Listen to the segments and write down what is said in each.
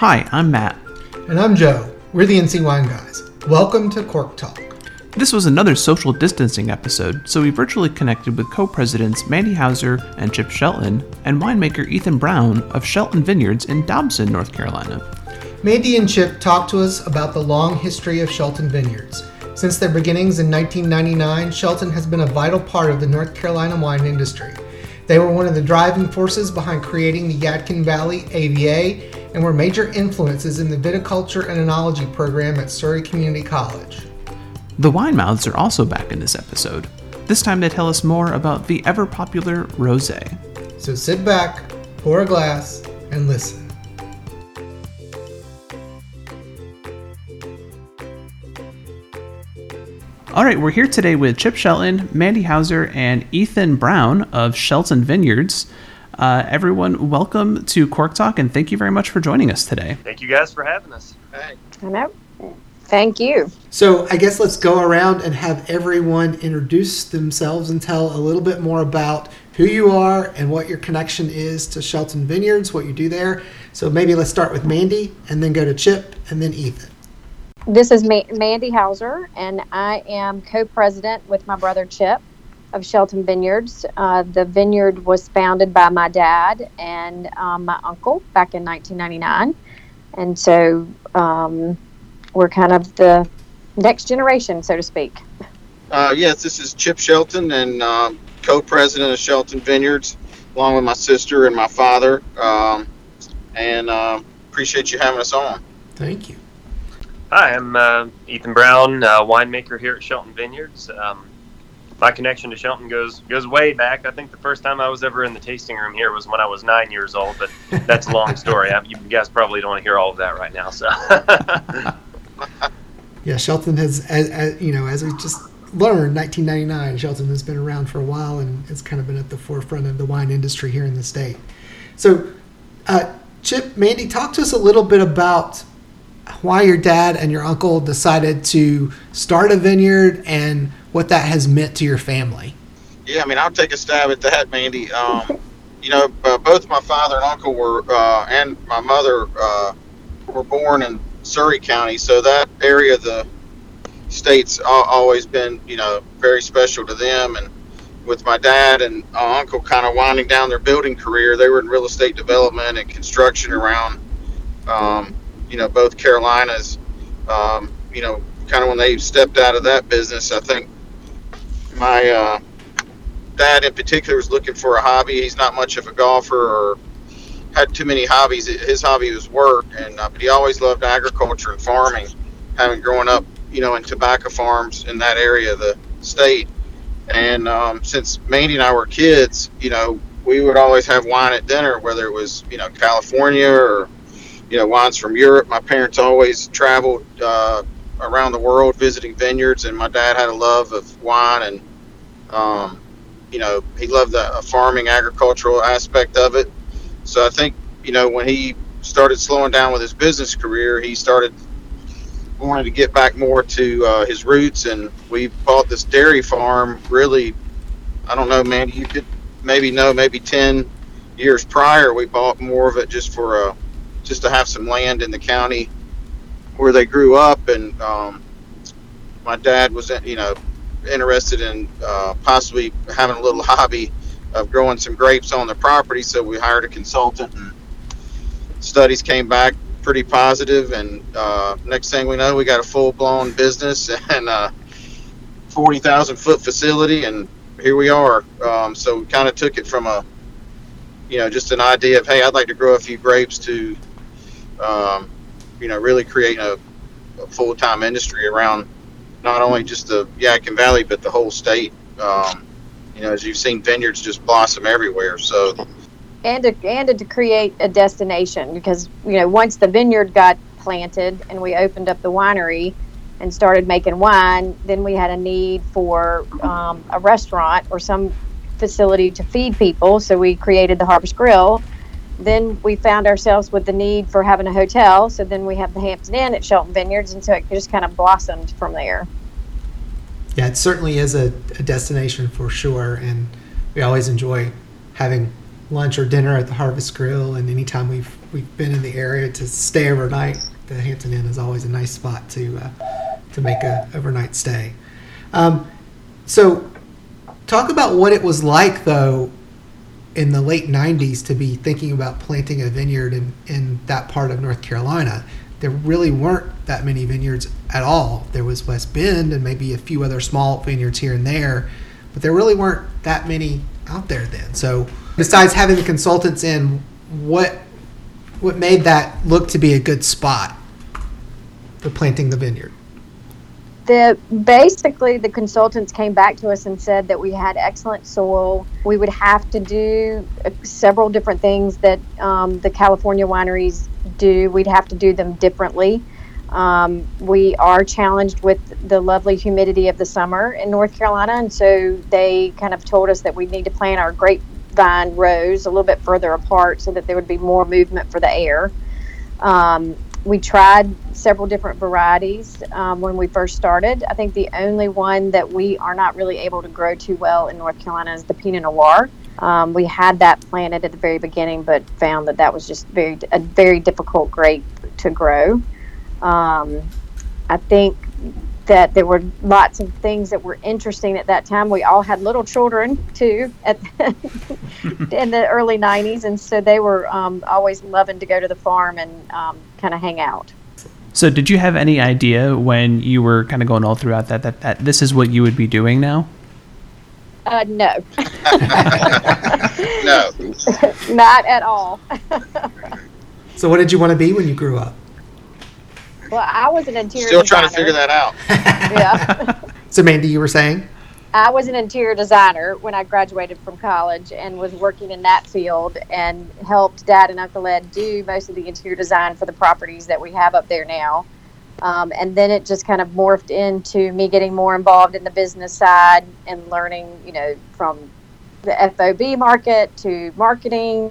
Hi, I'm Matt. And I'm Joe. We're the NC Wine Guys. Welcome to Cork Talk. This was another social distancing episode, so we virtually connected with co presidents Mandy Hauser and Chip Shelton and winemaker Ethan Brown of Shelton Vineyards in Dobson, North Carolina. Mandy and Chip talked to us about the long history of Shelton Vineyards. Since their beginnings in 1999, Shelton has been a vital part of the North Carolina wine industry. They were one of the driving forces behind creating the Yadkin Valley AVA and were major influences in the viticulture and enology program at Surry Community College. The wine mouths are also back in this episode. This time to tell us more about the ever popular rosé. So sit back, pour a glass, and listen. All right, we're here today with Chip Shelton, Mandy Hauser, and Ethan Brown of Shelton Vineyards. Uh, everyone, welcome to Cork Talk, and thank you very much for joining us today. Thank you guys for having us. Hey. I know. Thank you. So, I guess let's go around and have everyone introduce themselves and tell a little bit more about who you are and what your connection is to Shelton Vineyards, what you do there. So, maybe let's start with Mandy and then go to Chip and then Ethan. This is Ma- Mandy Hauser, and I am co president with my brother Chip of Shelton Vineyards. Uh, the vineyard was founded by my dad and um, my uncle back in 1999. And so um, we're kind of the next generation, so to speak. Uh, yes, this is Chip Shelton and um, co president of Shelton Vineyards, along with my sister and my father. Um, and uh, appreciate you having us on. Thank you. Hi, I'm uh, Ethan Brown, uh, winemaker here at Shelton Vineyards. Um, my connection to Shelton goes goes way back. I think the first time I was ever in the tasting room here was when I was nine years old, but that's a long story. I, you guys probably don't want to hear all of that right now. So, yeah, Shelton has, as, as, you know, as we just learned, 1999. Shelton has been around for a while and has kind of been at the forefront of the wine industry here in the state. So, uh, Chip, Mandy, talk to us a little bit about why your dad and your uncle decided to start a vineyard and what that has meant to your family. Yeah, I mean, I'll take a stab at that, Mandy. Um, you know, uh, both my father and uncle were, uh, and my mother uh, were born in Surry County, so that area of the state's always been, you know, very special to them. And with my dad and uh, uncle kind of winding down their building career, they were in real estate development and construction around um, you know both Carolinas. Um, you know, kind of when they stepped out of that business, I think my uh, dad in particular was looking for a hobby. He's not much of a golfer or had too many hobbies. His hobby was work, and uh, but he always loved agriculture and farming. Having grown up, you know, in tobacco farms in that area of the state, and um, since Mandy and I were kids, you know, we would always have wine at dinner, whether it was you know California or you know, wines from Europe. My parents always traveled uh, around the world visiting vineyards, and my dad had a love of wine, and um, you know, he loved the uh, farming, agricultural aspect of it. So I think, you know, when he started slowing down with his business career, he started wanting to get back more to uh, his roots, and we bought this dairy farm. Really, I don't know, man. You could maybe know, maybe ten years prior, we bought more of it just for a just to have some land in the county where they grew up. And um, my dad was, you know, interested in uh, possibly having a little hobby of growing some grapes on the property. So we hired a consultant, and studies came back pretty positive. And uh, next thing we know, we got a full blown business and a 40,000 foot facility, and here we are. Um, so we kind of took it from a you know, just an idea of, hey, I'd like to grow a few grapes to um, you know, really creating a, a full time industry around not only just the Yadkin Valley, but the whole state. Um, you know, as you've seen vineyards just blossom everywhere. So, and to, and to create a destination because, you know, once the vineyard got planted and we opened up the winery and started making wine, then we had a need for um, a restaurant or some facility to feed people. So we created the Harvest Grill then we found ourselves with the need for having a hotel. So then we have the Hampton Inn at Shelton Vineyards, and so it just kind of blossomed from there. Yeah, it certainly is a, a destination for sure, and we always enjoy having lunch or dinner at the Harvest Grill. And anytime we've we've been in the area to stay overnight, the Hampton Inn is always a nice spot to uh, to make a overnight stay. Um, so, talk about what it was like though in the late 90s to be thinking about planting a vineyard in, in that part of North Carolina. There really weren't that many vineyards at all. There was Westbend and maybe a few other small vineyards here and there, but there really weren't that many out there then. So, besides having the consultants in, what what made that look to be a good spot for planting the vineyard? The basically the consultants came back to us and said that we had excellent soil. We would have to do uh, several different things that um, the California wineries do. We'd have to do them differently. Um, we are challenged with the lovely humidity of the summer in North Carolina, and so they kind of told us that we need to plant our grapevine rows a little bit further apart so that there would be more movement for the air. Um, we tried several different varieties um, when we first started. I think the only one that we are not really able to grow too well in North Carolina is the Pinot Noir. Um, we had that planted at the very beginning, but found that that was just very a very difficult grape to grow. Um, I think that there were lots of things that were interesting at that time. We all had little children too at in the early '90s, and so they were um, always loving to go to the farm and um, kind of hang out. So, did you have any idea when you were kind of going all throughout that that, that this is what you would be doing now? Uh, no. no. Not at all. so, what did you want to be when you grew up? Well, I was an interior. Designer. Still designer. trying to figure that out. yeah. so, Mandy, you were saying? I was an interior designer when I graduated from college and was working in that field and helped Dad and Uncle Ed do most of the interior design for the properties that we have up there now. Um, and then it just kind of morphed into me getting more involved in the business side and learning, you know, from the FOB market to marketing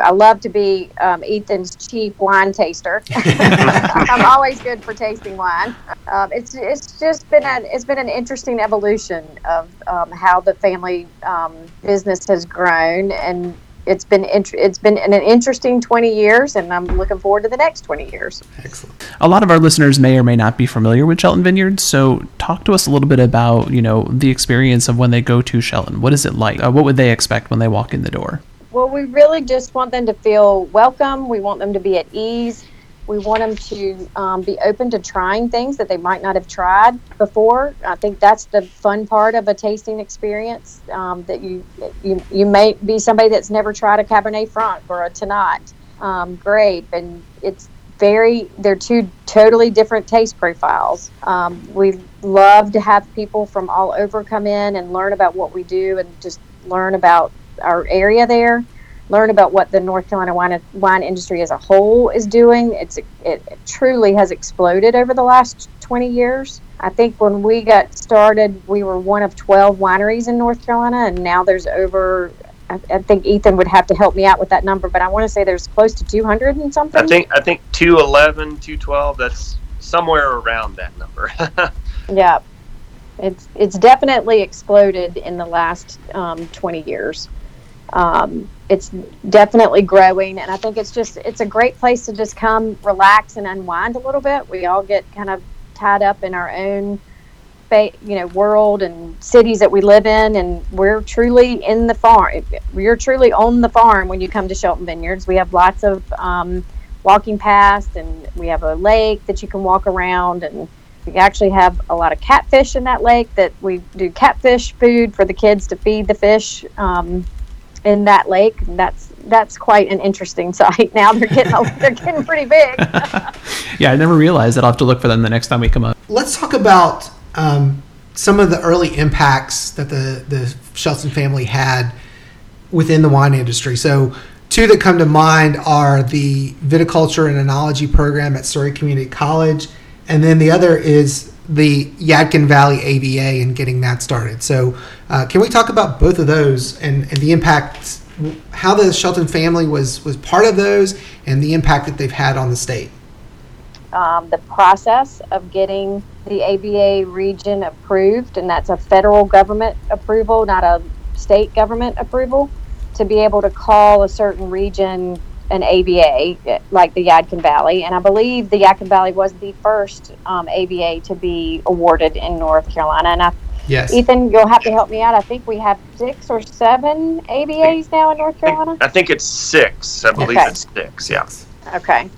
I love to be um, Ethan's chief wine taster. I'm always good for tasting wine. Um, it's it's just been an it's been an interesting evolution of um, how the family um, business has grown, and it's been int- it's been an interesting 20 years, and I'm looking forward to the next 20 years. Excellent. A lot of our listeners may or may not be familiar with Shelton Vineyards, so talk to us a little bit about you know the experience of when they go to Shelton. What is it like? Uh, what would they expect when they walk in the door? Well, we really just want them to feel welcome. We want them to be at ease. We want them to um, be open to trying things that they might not have tried before. I think that's the fun part of a tasting experience. Um, that you, you you may be somebody that's never tried a Cabernet Franc or a Tannat um, grape, and it's very they're two totally different taste profiles. Um, we love to have people from all over come in and learn about what we do and just learn about our area there, learn about what the North Carolina wine wine industry as a whole is doing. It's it, it truly has exploded over the last 20 years. I think when we got started, we were one of 12 wineries in North Carolina, and now there's over. I, I think Ethan would have to help me out with that number, but I want to say there's close to 200 and something. I think I think 211, 212. That's somewhere around that number. yeah, it's it's definitely exploded in the last um, 20 years um, it's definitely growing and i think it's just it's a great place to just come relax and unwind a little bit. We all get kind of tied up in our own you know world and cities that we live in and we're truly in the farm you're truly on the farm when you come to shelton vineyards. We have lots of um, walking past and we have a lake that you can walk around and we actually have a lot of catfish in that lake that we do catfish food for the kids to feed the fish um, in that lake. That's that's quite an interesting sight. Now they're getting they're getting pretty big. yeah, I never realized that. I'll have to look for them the next time we come up. Let's talk about um, some of the early impacts that the the Shelton family had within the wine industry. So. Two that come to mind are the viticulture and enology program at Surry Community College, and then the other is the Yadkin Valley AVA and getting that started. So, uh, can we talk about both of those and, and the impact, how the Shelton family was was part of those, and the impact that they've had on the state? Um, the process of getting the AVA region approved, and that's a federal government approval, not a state government approval, to be able to call a certain region an AVA, like the Yadkin Valley, and I believe the Yadkin Valley was the first um, AVA to be awarded in North Carolina. And I, Yes. Ethan, you'll have to help me out. I think we have six or seven AVAs now in North Carolina. I think it's six. I believe Okay. it's six. Yeah. Okay.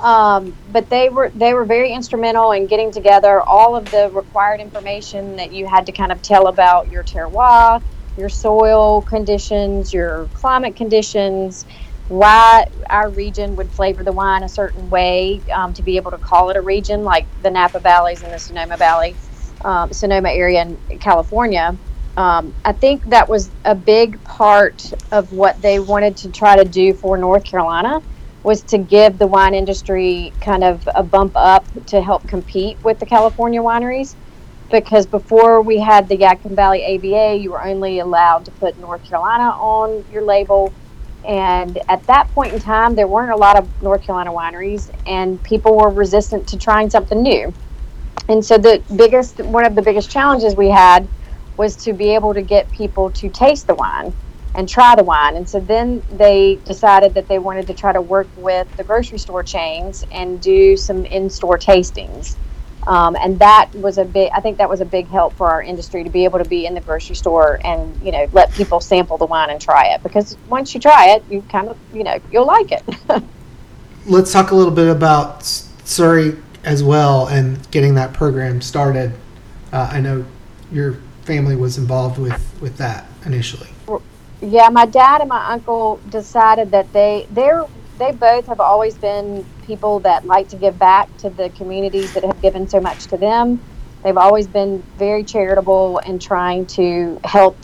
Um, but they were they were very instrumental in getting together all of the required information that you had to kind of tell about your terroir, your soil conditions, your climate conditions, why our region would flavor the wine a certain way um, to be able to call it a region, like the Napa Valleys and the Sonoma Valley, um, Sonoma area in California. Um, I think that was a big part of what they wanted to try to do for North Carolina was to give the wine industry kind of a bump up to help compete with the California wineries. Because before we had the Yadkin Valley AVA, you were only allowed to put North Carolina on your label. And at that point in time, there weren't a lot of North Carolina wineries, and people were resistant to trying something new. And so, the biggest, one of the biggest challenges we had was to be able to get people to taste the wine and try the wine. And so then they decided that they wanted to try to work with the grocery store chains and do some in-store tastings. Um, and that was a big, I think that was a big help for our industry to be able to be in the grocery store and, you know, let people sample the wine and try it. Because once you try it, you kind of, you know, you'll like it. Let's talk a little bit about Surry as well and getting that program started. Uh, I know your family was involved with, with that initially. Yeah, my dad and my uncle decided that they they're they both have always been people that like to give back to the communities that have given so much to them. They've always been very charitable and trying to help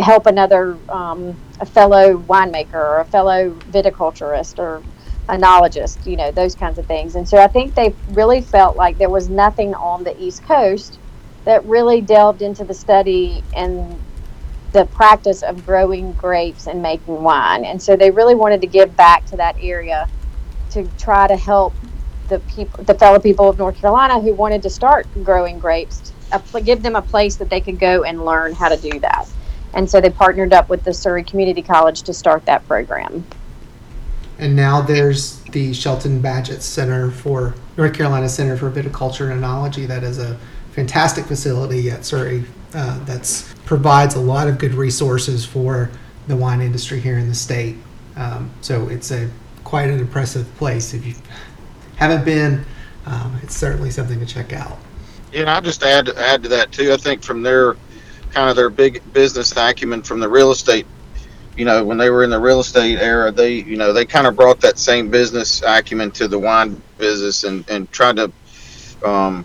help another um, a fellow winemaker or a fellow viticulturist or enologist, you know, those kinds of things. And so I think they really felt like there was nothing on the East Coast that really delved into the study and the practice of growing grapes and making wine. And so they really wanted to give back to that area to try to help the people, the fellow people of North Carolina who wanted to start growing grapes, give them a place that they could go and learn how to do that. And so they partnered up with the Surry Community College to start that program. And now there's the Shelton Badgett Center for North Carolina Center for Viticulture and Enology. That is a fantastic facility at Surry uh, that provides a lot of good resources for the wine industry here in the state. Um, so it's a quite an impressive place. If you haven't been, um, it's certainly something to check out. Yeah, I'll just add add to that too. I think from their kind of their big business acumen from the real estate, you know, when they were in the real estate era, they you know they kind of brought that same business acumen to the wine business and and tried to, um,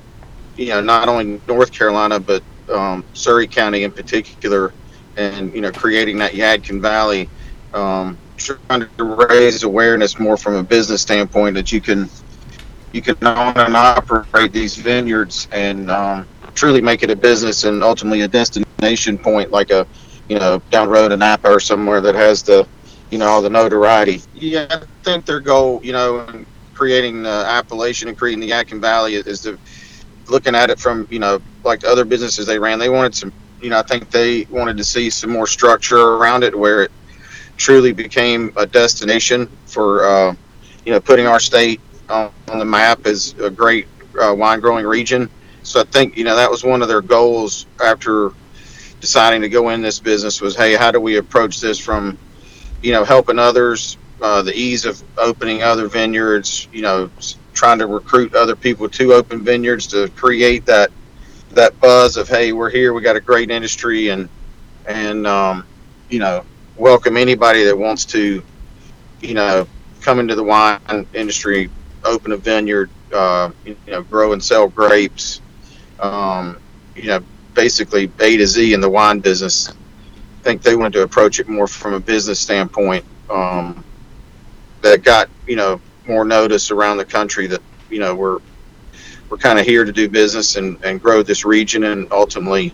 you know, not only North Carolina but um, Surry County in particular, and you know, creating that Yadkin Valley, um, trying to raise awareness more from a business standpoint that you can you can own and operate these vineyards and um, truly make it a business and ultimately a destination point like a you know down the road in Napa or somewhere that has the you know all the notoriety. Yeah, I think their goal you know in creating the appellation and creating the Yadkin Valley is to looking at it from you know like the other businesses they ran. They wanted some you know I think they wanted to see some more structure around it where it truly became a destination for uh, you know putting our state on, on the map as a great uh, wine growing region. So I think you know that was one of their goals after deciding to go in this business was hey how do we approach this from you know helping others uh, the ease of opening other vineyards you know trying to recruit other people to open vineyards to create that that buzz of hey we're here we got a great industry and and um, you know welcome anybody that wants to you know come into the wine industry open a vineyard uh, you know grow and sell grapes um, you know basically A to Z in the wine business. I think they wanted to approach it more from a business standpoint um, that got you know more notice around the country that you know we're we're kind of here to do business and, and grow this region and ultimately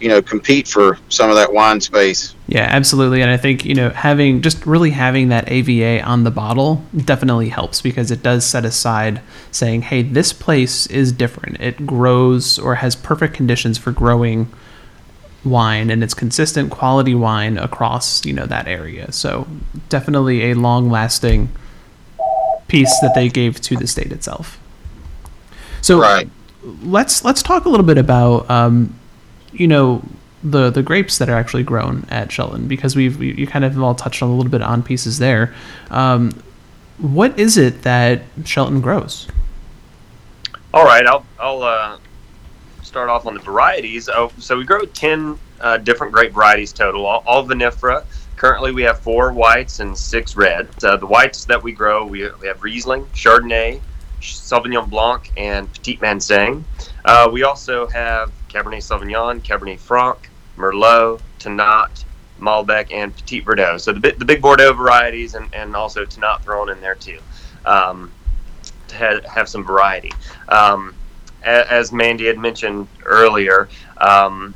you know compete for some of that wine space. Yeah, absolutely. And I think, you know, having just really having that AVA on the bottle definitely helps because it does set aside saying, hey, this place is different. It grows or has perfect conditions for growing wine and it's consistent quality wine across you know that area. So definitely a long lasting piece that they gave to the state itself. So Right. let's let's talk a little bit about um, you know the the grapes that are actually grown at Shelton because we've we, you kind of all touched on a little bit on pieces there. Um, what is it that Shelton grows? All right, I'll I'll uh, start off on the varieties. Oh, so we grow ten uh, different grape varieties total, all, all vinifera. Currently, we have four whites and six reds. Uh, the whites that we grow, we, we have Riesling, Chardonnay, Sauvignon Blanc, and Petit Manseng. Uh, we also have Cabernet Sauvignon, Cabernet Franc, Merlot, Tannat, Malbec, and Petit Verdot. So the, the big Bordeaux varieties, and, and also Tannat thrown in there too, um, to have, have some variety. Um, as Mandy had mentioned earlier, um,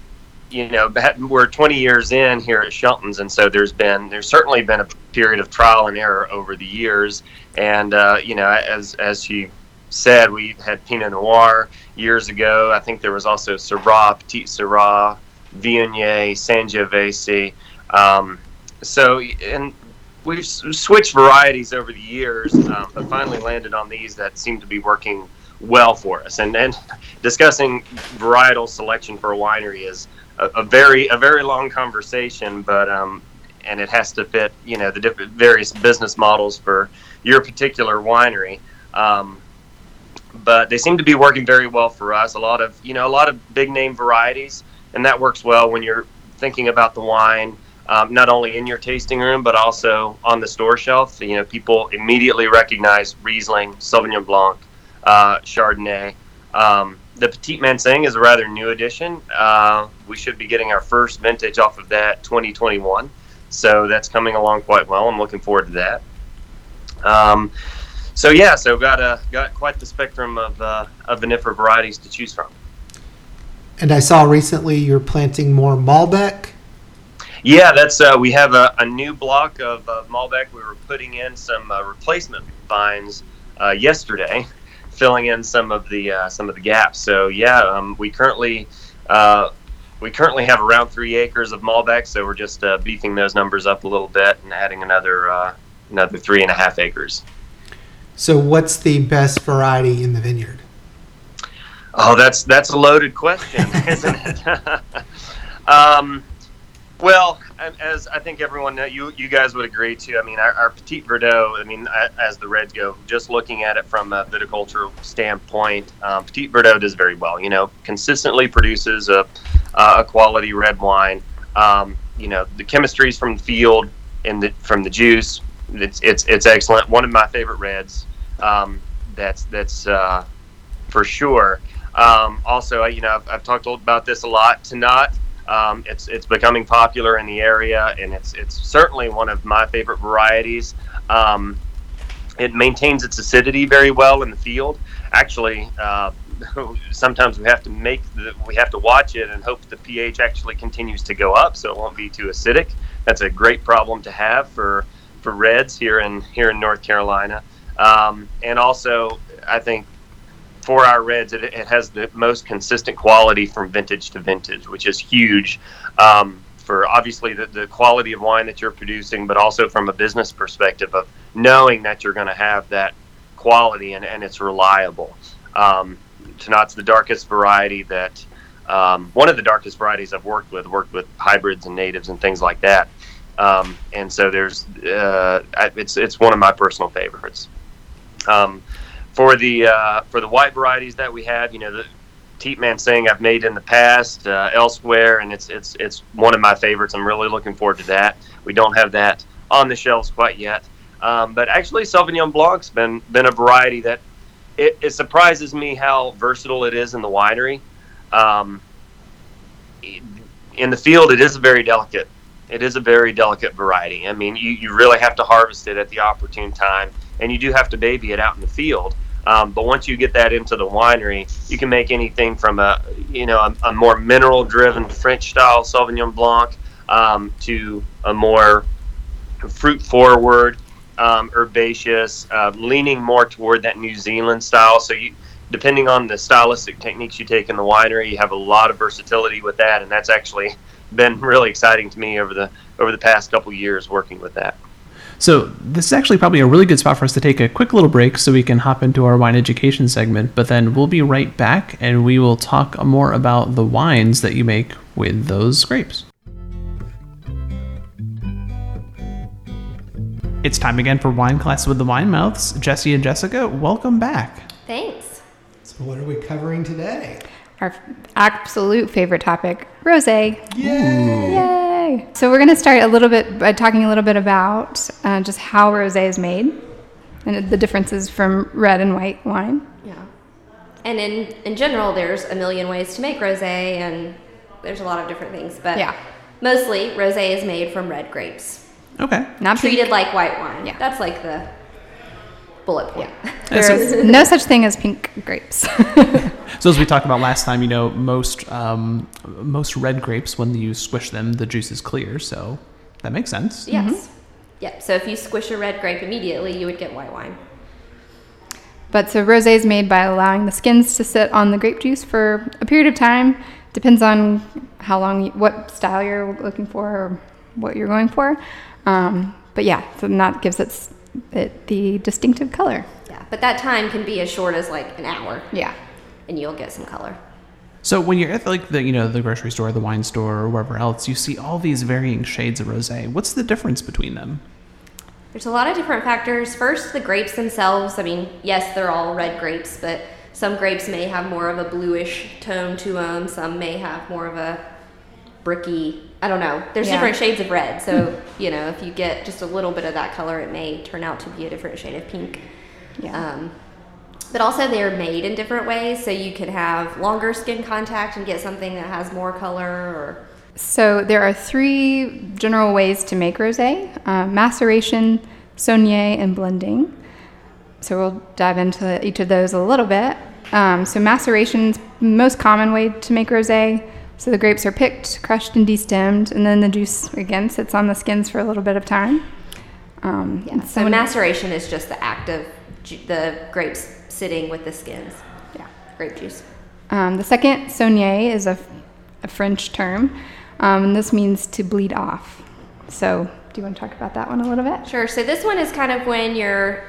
you know, we're 20 years in here at Shelton's, and so there's been there's certainly been a period of trial and error over the years. And uh, you know, as as she said, we had Pinot Noir years ago. I think there was also Syrah, Petit Syrah, Viognier, Sangiovese. Um, so, and we've switched varieties over the years, um, but finally landed on these that seem to be working well for us. And and discussing varietal selection for a winery is a, a very a very long conversation, but um, and it has to fit you know the different various business models for your particular winery. Um, but they seem to be working very well for us. A lot of you know a lot of big name varieties, and that works well when you're thinking about the wine. Um, not only in your tasting room, but also on the store shelf. You know, people immediately recognize Riesling, Sauvignon Blanc, uh, Chardonnay. Um, the Petit Manseng is a rather new addition. Uh, we should be getting our first vintage off of that 2021. So that's coming along quite well. I'm looking forward to that. Um, so yeah, so got a got quite the spectrum of uh, of vinifera varieties to choose from. And I saw recently you're planting more Malbec. Yeah, that's uh, we have a, a new block of uh, Malbec. We were putting in some uh, replacement vines uh, yesterday, filling in some of the uh, some of the gaps. So yeah, um, we currently uh, we currently have around three acres of Malbec. So we're just uh, beefing those numbers up a little bit and adding another uh, another three and a half acres. So, what's the best variety in the vineyard? Oh, that's that's a loaded question, isn't it? um, well, as I think everyone know, you you guys would agree too. I mean, our, our Petit Verdot. I mean, as the Reds go, just looking at it from a viticultural standpoint, um, Petit Verdot does very well. You know, consistently produces a a quality red wine. Um, you know, the chemistries from the field and the from the juice. It's it's it's excellent. One of my favorite reds. Um, that's that's uh, for sure. Um, also, you know, I've, I've talked about this a lot. Tannat, um, it's it's becoming popular in the area, and it's it's certainly one of my favorite varieties. Um, it maintains its acidity very well in the field. Actually, uh, sometimes we have to make the, we have to watch it and hope the pH actually continues to go up, so it won't be too acidic. That's a great problem to have for for reds here in here in North Carolina. Um, and also, I think for our reds, it, it has the most consistent quality from vintage to vintage, which is huge um, for obviously the, the quality of wine that you're producing, but also from a business perspective of knowing that you're going to have that quality and, and it's reliable. Um, Tannat's the darkest variety that, um, one of the darkest varieties I've worked with, worked with hybrids and natives and things like that. Um, and so there's, uh, it's, it's one of my personal favorites. Um, for the uh, for the white varieties that we have, you know, the Petit Manseng I've made in the past uh, elsewhere, and it's it's it's one of my favorites. I'm really looking forward to that. We don't have that on the shelves quite yet, um, but actually Sauvignon Blanc's been been a variety that it, it surprises me how versatile it is in the winery. Um, in the field, it is a very delicate. It is a very delicate variety. I mean, you, you really have to harvest it at the opportune time, and you do have to baby it out in the field. Um, but once you get that into the winery, you can make anything from a you know a, a more mineral driven French style Sauvignon Blanc um, to a more fruit forward, um, herbaceous, uh, leaning more toward that New Zealand style. So you depending on the stylistic techniques you take in the winery, you have a lot of versatility with that, and that's actually been really exciting to me over the over the past couple years working with that. So this is actually probably a really good spot for us to take a quick little break so we can hop into our wine education segment. But then we'll be right back and we will talk more about the wines that you make with those grapes. It's time again for wine class with the wine mouths. Jesse and Jessica, welcome back. Thanks. So what are we covering today? Our absolute favorite topic, rosé. Yay! Yay! So we're going to start a little bit by talking a little bit about uh, just how rosé is made and the differences from red and white wine. Yeah. And in, in general, there's a million ways to make rosé, and there's a lot of different things. But Yeah. mostly, rosé is made from red grapes, Okay. Not pink. treated like white wine. Yeah. That's like the bullet point. Yeah, so- There's no such thing as pink grapes. So as we talked about last time, you know, most um, most red grapes, when you squish them, the juice is clear. So that makes sense. yes. Yep. So if you squish a red grape immediately, you would get white wine. But so rosé is made by allowing the skins to sit on the grape juice for a period of time. Depends on how long, you, what style you're looking for, or what you're going for. Um, but yeah, so that gives it, s- it the distinctive color. Yeah. But that time can be as short as like an hour, Yeah. and you'll get some color. So when you're at like the you know the grocery store, the wine store, or wherever else, you see all these varying shades of rosé. What's the difference between them? There's a lot of different factors. First, the grapes themselves. I mean, yes, they're all red grapes, but some grapes may have more of a bluish tone to them. Some may have more of a bricky. I don't know. There's Yeah. different shades of red. So, you know, if you get just a little bit of that color, it may turn out to be a different shade of pink. Yeah. Um, but also, they're made in different ways. So, you could have longer skin contact and get something that has more color or. So there are three general ways to make rosé: uh, maceration, saignée, and blending. So we'll dive into each of those a little bit. Um, so maceration's most common way to make rosé. So the grapes are picked, crushed, and destemmed, and then the juice again sits on the skins for a little bit of time. Um, Yeah. So, maceration is just the act of ju- the grapes sitting with the skins. Yeah. Grape juice. Um, the second, saignée, is a, a French term, um, and this means to bleed off. So, do you want to talk about that one a little bit? Sure. So this one is kind of when you're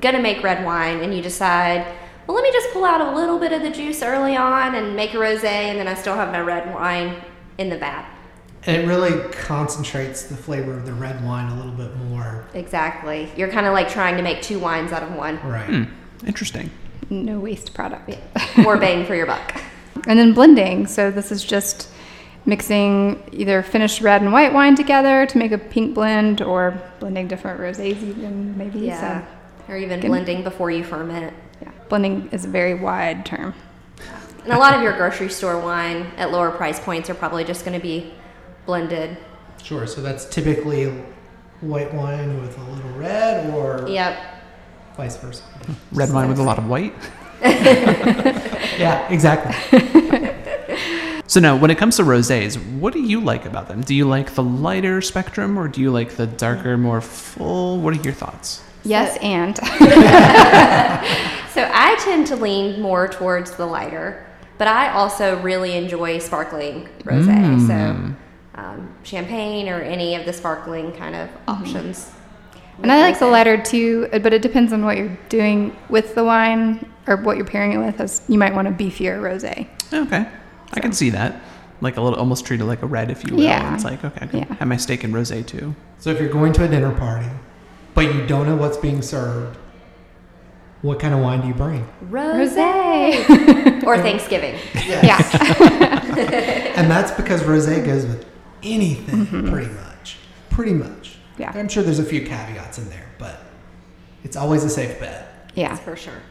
gonna make red wine and you decide, well, let me just pull out a little bit of the juice early on and make a rosé, and then I still have my red wine in the vat. And it really concentrates the flavor of the red wine a little bit more. Exactly. You're kind of like trying to make two wines out of one. Right. Hmm. Interesting. No waste product. More bang for your buck. And then blending. So this is just mixing either finished red and white wine together to make a pink blend, or blending different rosés even maybe. Yeah. So Or even Good. blending before you ferment. Yeah, blending is a very wide term. And a lot of your grocery store wine at lower price points are probably just going to be blended. Sure. So that's typically white wine with a little red, or Yep. vice versa. Red wine with a lot of white. Yeah, exactly. So now, when it comes to rosés, what do you like about them? Do you like the lighter spectrum, or do you like the darker, more full? What are your thoughts? Yes, and So I tend to lean more towards the lighter, but I also really enjoy sparkling rosé. So um, champagne or any of the sparkling kind of options. and I like the lighter too, uh, but it depends on what you're doing with the wine or what you're pairing it with. As you might want a beefier rosé. Okay, I can see that. Like a little, almost treated like a red, if you will. Yeah. It's like okay, I can Yeah. have my steak and rosé too. So if you're going to a dinner party, but you don't know what's being served, what kind of wine do you bring? Rosé or Thanksgiving. yeah. And that's because rosé goes with anything, mm-hmm. pretty much. Pretty much. Yeah. I'm sure there's a few caveats in there, but it's always a safe bet. Yeah. for sure.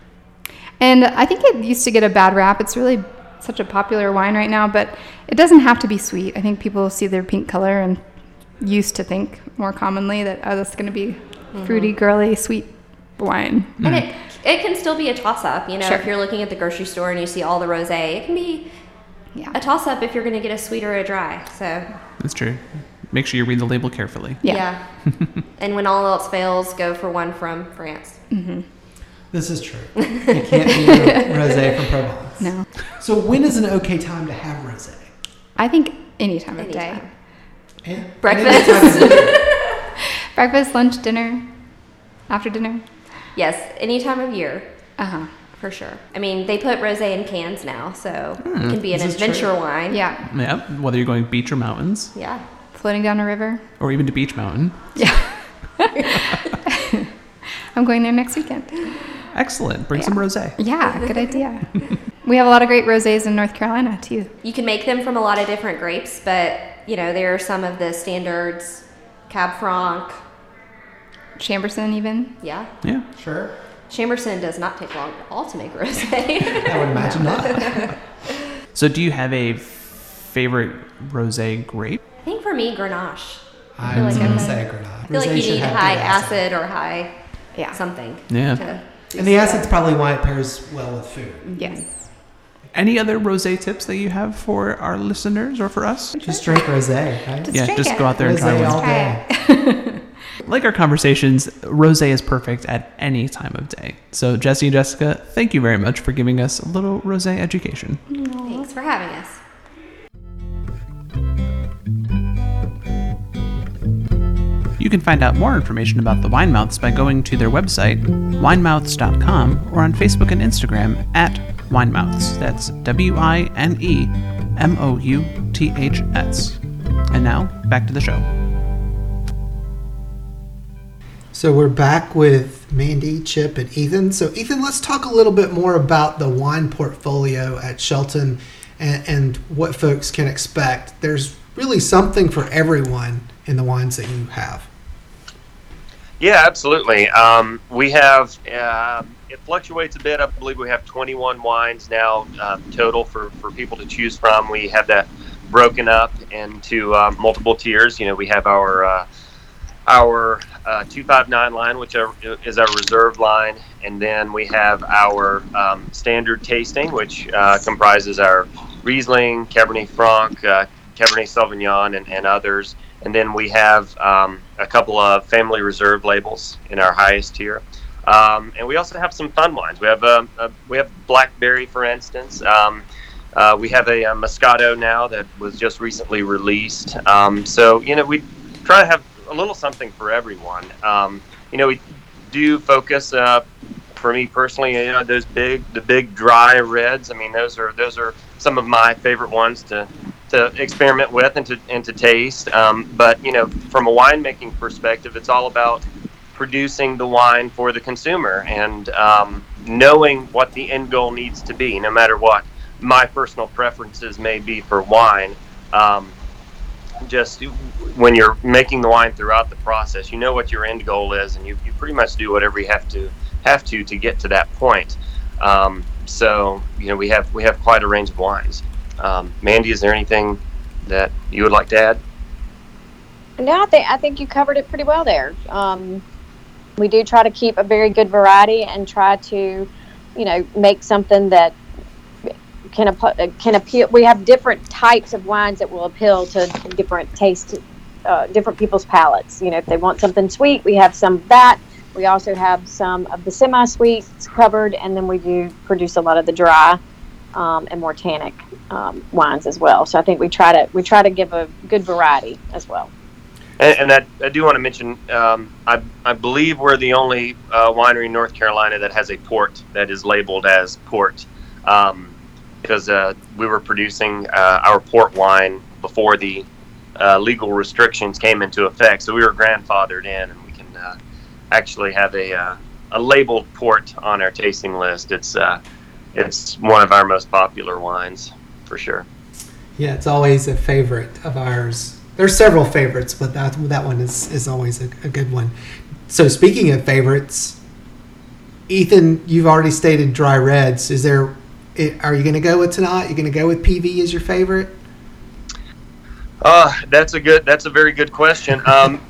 And I think it used to get a bad rap. It's really such a popular wine right now, but it doesn't have to be sweet. I think people see their pink color and used to think more commonly that oh, that's going to be Mm-hmm. fruity, girly, sweet wine. And it mm-hmm. it can still be a toss up. You know, Sure. if you're looking at the grocery store and you see all the rosé, it can be Yeah. a toss up if you're going to get a sweet or a dry. So That's true. Make sure you read the label carefully. Yeah. and when all else fails, go for one from France. Mm-hmm. This is true. It can't be rosé from Provence. No. So when is an okay time to have rosé? I think any time of day. Anytime. And- Breakfast. and any time of year. Breakfast, lunch, dinner, after dinner. Yes, any time of year, Uh huh. for sure. I mean, they put rosé in cans now, so it can be an This is true. adventure wine. Yeah. Yeah, whether you're going beach or mountains, Yeah. Floating down a river. or even to Beech Mountain. Yeah. I'm going there next weekend. Excellent. Bring some rosé. Yeah, good idea. we have a lot of great rosés in North Carolina too. You can make them from a lot of different grapes, but you know, there are some of the standards, Cab Franc. Chambourcin, even. Yeah. Yeah. Sure. Chambourcin does not take long at all to make rosé. I would imagine not. So, do you have a favorite rosé grape? I think for me, Grenache. I like was I going to say Grenache. I feel like you need high good acid or high Yeah. something. Yeah. And the acid's probably why it pairs well with food. Mm-hmm. Yes. Any other rosé tips that you have for our listeners or for us? Just drink rosé, right? Just yeah, drink just it. go out there and try Rosé one. all day. Like our conversations, rosé is perfect at any time of day. So, Jesse and Jessica, thank you very much for giving us a little rosé education. Thanks for having us. You can find out more information about the Winemouths by going to their website, winemouths.com, or on Facebook and Instagram at Winemouths. That's W I N E M O U T H S. And now, back to the show. So we're back with Mandy, Chip, and Ethan. So Ethan, let's talk a little bit more about the wine portfolio at Shelton and, and what folks can expect. There's really something for everyone in the wines that you have. Yeah, absolutely. Um, we have uh, it fluctuates a bit. I believe we have 21 wines now uh, total for, for people to choose from. We have that broken up into uh, multiple tiers. You know, we have our uh, our uh, 259 line, which are, is our reserve line, and then we have our um, standard tasting, which uh, comprises our Riesling, Cabernet Franc, uh, Cabernet Sauvignon, and, and others. And then we have um, a couple of family reserve labels in our highest tier. Um, and we also have some fun wines. We have a, a we have blackberry, for instance. Um, uh, we have a, a Moscato now that was just recently released. Um, so you know we try to have a little something for everyone. Um, you know we do focus. Uh, for me personally, you know those big the big dry reds. I mean those are those are some of my favorite ones to to experiment with and to and to taste. Um, but you know, from a winemaking perspective, it's all about producing the wine for the consumer and um, knowing what the end goal needs to be, no matter what my personal preferences may be for wine. Um, just when you're making the wine throughout the process, you know what your end goal is, and you, you pretty much do whatever you have to have to to get to that point. Um, so you know we have we have quite a range of wines. Um, Mandy, is there anything that you would like to add? No, I think I think you covered it pretty well there. Um, we do try to keep a very good variety and try to, you know, make something that can can appeal. We have different types of wines that will appeal to different taste, uh, different people's palates. You know, if they want something sweet, we have some of that. We also have some of the semi-sweets covered, and then we do produce a lot of the dry um, and more tannic um, wines as well. So I think we try to we try to give a good variety as well. And, and that, I do want to mention, um, I, I believe we're the only uh, winery in North Carolina that has a port that is labeled as port, um, because uh, we were producing uh, our port wine before the uh, legal restrictions came into effect. So we were grandfathered in, and we can uh, actually have a uh, a labeled port on our tasting list. It's uh, it's one of our most popular wines for sure. Yeah, it's always a favorite of ours. There's several favorites, but that that one is is always a, a good one. So speaking of favorites, Ethan, you've already stated dry reds. Is there? I- Are you going to go with Tannat? You going to go with PV as your favorite? Uh, that's a good. That's a very good question. Um,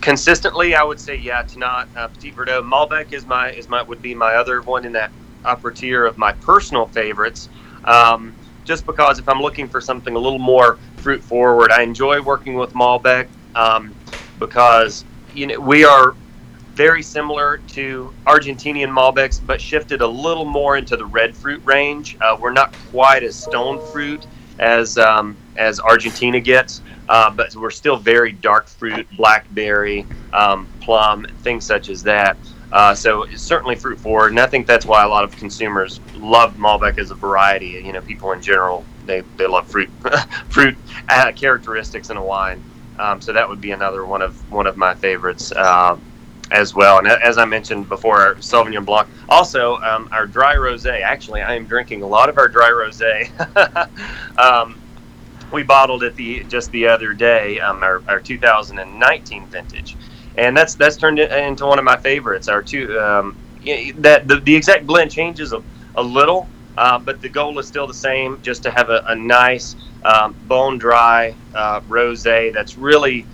consistently, I would say yeah. Tannat uh, Petit Verdot, Malbec is my is my would be my other one in that upper tier of my personal favorites. Um, just because if I'm looking for something a little more fruit forward, I enjoy working with Malbec um, because you know we are very similar to Argentinian Malbecs, but shifted a little more into the red fruit range. Uh, we're not quite as stone fruit as um, as Argentina gets, uh, but we're still very dark fruit, blackberry, um, plum, things such as that. Uh, so it's certainly fruit forward, and I think that's why a lot of consumers love Malbec as a variety. You know, people in general they, they love fruit fruit uh, characteristics in a wine. Um, so that would be another one of one of my favorites uh, as well. And as I mentioned before, our Sauvignon Blanc. Also, um, our dry rosé. Actually, I am drinking a lot of our dry rosé. um, we bottled it the just the other day, um, our, our 2019 vintage, and that's that's turned into one of my favorites. Our two um, that the, the exact blend changes a, a little, uh, but the goal is still the same, just to have a, a nice um, bone dry uh, rosé that's really,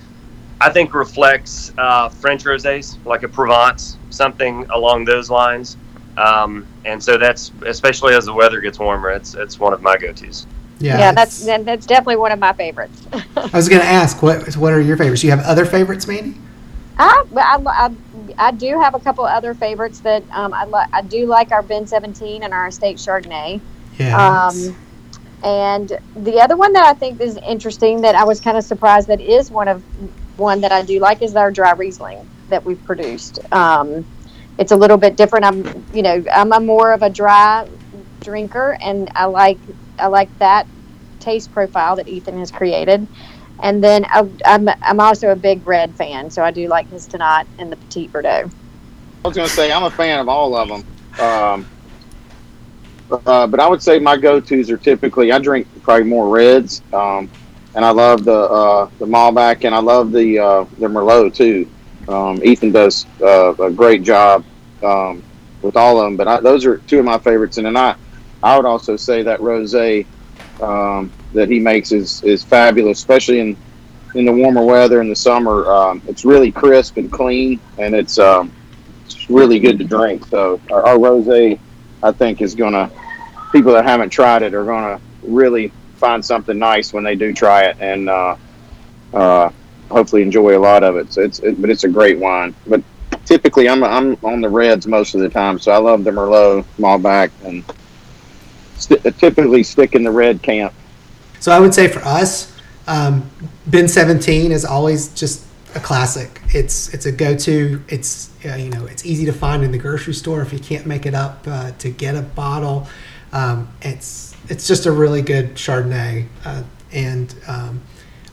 I think, reflects uh, French rosés like a Provence, something along those lines. Um, and so that's especially as the weather gets warmer, it's it's one of my go-tos. Yeah, yeah that's that's definitely one of my favorites. I was going to ask what what are your favorites? You have other favorites, Mandy? I, I, I, I do have a couple other favorites that um, I, li- I do like our Bin 17 and our Estate Chardonnay. Yeah. Um, and the other one that I think is interesting that I was kind of surprised that is one of one that I do like is our dry Riesling that we've produced. Um, it's a little bit different. I'm, you know, I'm a more of a dry drinker, and I like I like that taste profile that Ethan has created. And then I, I'm I'm also a big red fan, so I do like his Tannat and the Petit Verdot. I was going to say I'm a fan of all of them. Um, uh, but I would say my go-tos are typically I drink probably more reds, um, and I love the uh, the Malbec, and I love the uh, the Merlot too. Um, Ethan does uh, a great job um, with all of them, but I, those are two of my favorites. And then I I would also say that rosé um, that he makes is is fabulous, especially in in the warmer weather in the summer. Um, it's really crisp and clean, and it's um, it's really good to drink. So our, our rosé I think is to people that haven't tried it are to really find something nice when they do try it, and uh, uh, hopefully enjoy a lot of it. So it's it, but it's a great wine. But typically I'm I'm on the reds most of the time, so I love the Merlot Malbec and st- typically stick in the red camp. So I would say for us, um, Bin 17 is always just a classic. It's it's a go-to. It's uh, you know it's easy to find in the grocery store if you can't make it up uh, to get a bottle. Um, it's it's just a really good Chardonnay, uh, and um,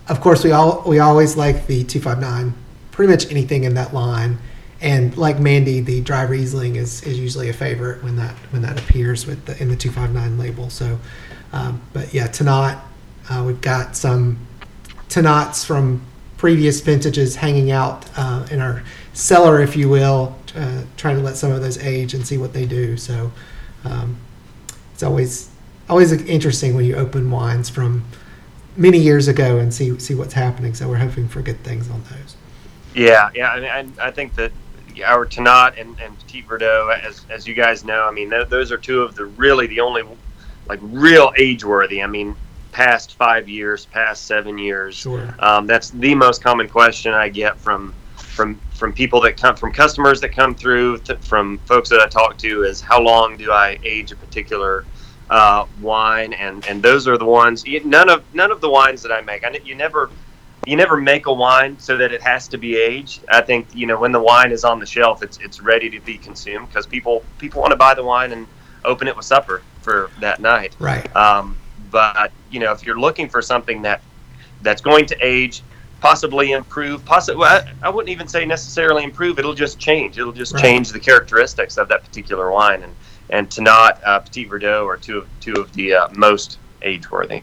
of course we all we always like the 259. Pretty much anything in that line, and like Mandy, the dry Riesling is, is usually a favorite when that when that appears with the, in the 259 label. So, um, but yeah, Tannat, uh, we've got some Tannats from previous vintages hanging out uh, in our cellar, if you will, uh, trying to let some of those age and see what they do. So um, it's always always interesting when you open wines from many years ago and see see what's happening. So we're hoping for good things on those. Yeah, yeah, I mean, I, I think that our Tannat and, and Petit Verdot, as as you guys know, I mean, th- those are two of the really the only like real age worthy. I mean, past five years, past seven years. Sure. Um, that's the most common question I get from from from people that come from customers that come through from folks that I talk to is how long do I age a particular uh, wine and and those are the ones none of none of the wines that I make I you never you never make a wine so that it has to be aged. I think you know when the wine is on the shelf, it's it's ready to be consumed because people people want to buy the wine and open it with supper for that night. Right. Um, but you know, if you're looking for something that that's going to age, possibly improve, possibly I, I wouldn't even say necessarily improve. It'll just change. It'll just right. change the characteristics of that particular wine. And and Tannat uh, Petit Verdot are two of two of the uh, most age worthy.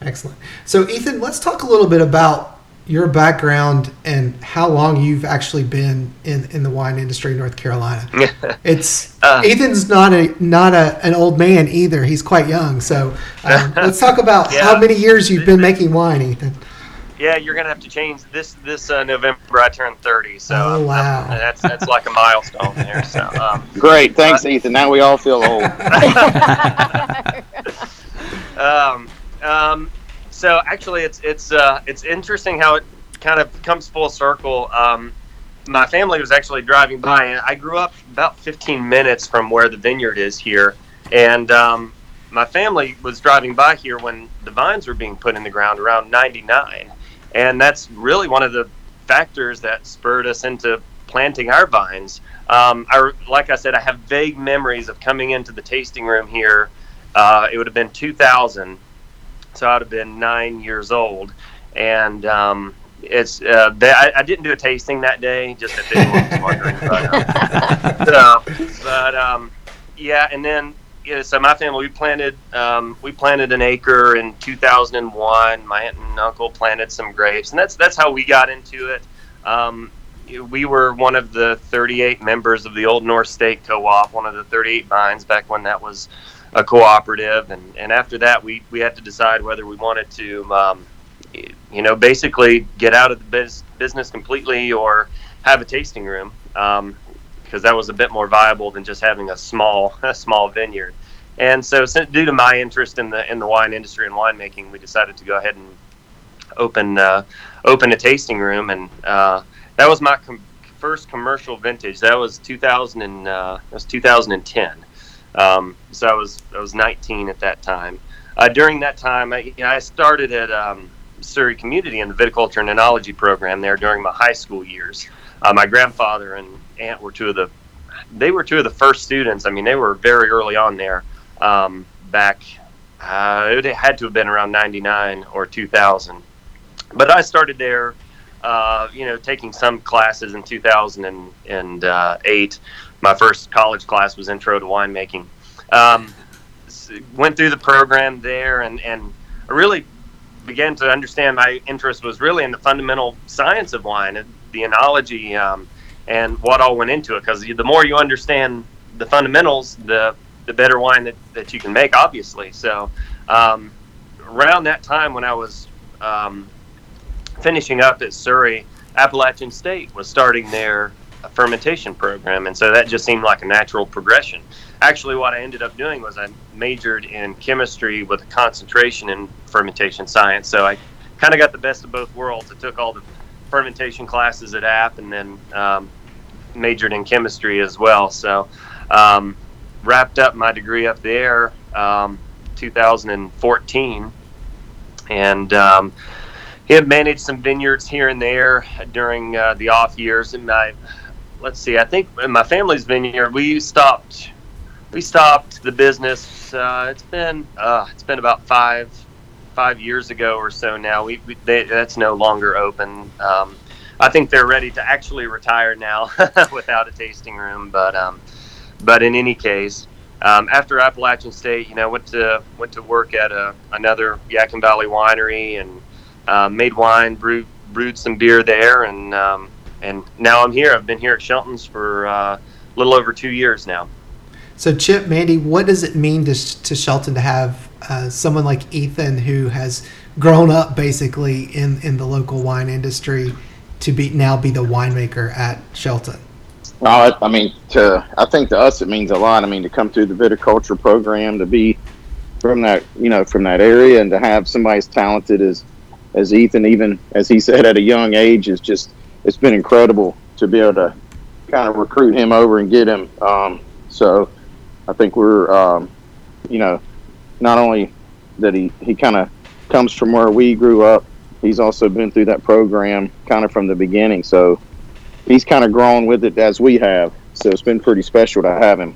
Excellent. So Ethan, let's talk a little bit about your background and how long you've actually been in, in the wine industry in North Carolina. it's uh, Ethan's not a not a, an old man either. He's quite young. So um, let's talk about yeah. how many years you've been making wine, Ethan. Yeah, you're gonna have to change this this uh, November. I turned 30, so oh, wow, that's that's like a milestone there. So um, great, thanks, Ethan. Now we all feel old. um, um, so actually, it's it's uh, it's interesting how it kind of comes full circle. Um, my family was actually driving by, and I grew up about 15 minutes from where the vineyard is here, and um, my family was driving by here when the vines were being put in the ground around 99 and that's really one of the factors that spurred us into planting our vines. Um, I, like i said i have vague memories of coming into the tasting room here. Uh, it would have been 2000 so i'd have been nine years old. And um, it's uh, they, I, I, didn't do a tasting that day just if anyone was wondering but, uh, so, but um, yeah and then yeah, so my family we planted um, we planted an acre in 2001. My aunt and uncle planted some grapes, and that's that's how we got into it. Um, we were one of the 38 members of the Old North State Co-op, one of the 38 vines back when that was a cooperative, and, and after that we, we had to decide whether we wanted to, um, you know, basically get out of the biz- business completely or have a tasting room. Um, because that was a bit more viable than just having a small a small vineyard. And so, due to my interest in the in the wine industry and winemaking, we decided to go ahead and open uh, open a tasting room, and uh, that was my com- first commercial vintage. That was 2000 and uh, that was 2010. Um, so I was I was 19 at that time. Uh, during that time, I, I started at um, Surry Community in the viticulture and enology program there during my high school years. Uh, my grandfather and aunt were two of the they were two of the first students. I mean, they were very early on there. Um, back, uh, it had to have been around '99 or 2000. But I started there, uh, you know, taking some classes in 2008. My first college class was Intro to Winemaking. Um, went through the program there, and and I really began to understand my interest was really in the fundamental science of wine, the enology. Um, and what all went into it. Because the more you understand the fundamentals, the the better wine that, that you can make, obviously. So um, around that time when I was um, finishing up at Surry, Appalachian State was starting their fermentation program, and so that just seemed like a natural progression. Actually, what I ended up doing was I majored in chemistry with a concentration in fermentation science. So I kind of got the best of both worlds. I took all the fermentation classes at App, and then um, majored in chemistry as well. So, um, wrapped up my degree up there, um, 2014, and um, have managed some vineyards here and there during uh, the off years. And my, let's see, I think in my family's vineyard, we stopped. We stopped the business. Uh, it's been uh, it's been about five five years ago or so now. We, we they, that's no longer open. Um, I think they're ready to actually retire now without a tasting room. But um, but in any case, um, after Appalachian State, you know, went to went to work at a, another Yadkin Valley winery and uh, made wine, brewed brewed some beer there, and um, and now I'm here. I've been here at Shelton's for uh, a little over two years now. So, Chip, Mandy, what does it mean to, to Shelton to have uh, someone like Ethan who has grown up basically in, in the local wine industry to be now be the winemaker at Shelton? Well, I mean, to I think to us it means a lot. I mean, to come through the viticulture program, to be from that you know from that area, and to have somebody as talented as as Ethan, even as he said at a young age, is just it's been incredible to be able to kind of recruit him over and get him. Um, so I think we're um, you know not only that he, he kind of comes from where we grew up, he's also been through that program kind of from the beginning. So he's kind of grown with it as we have. So it's been pretty special to have him.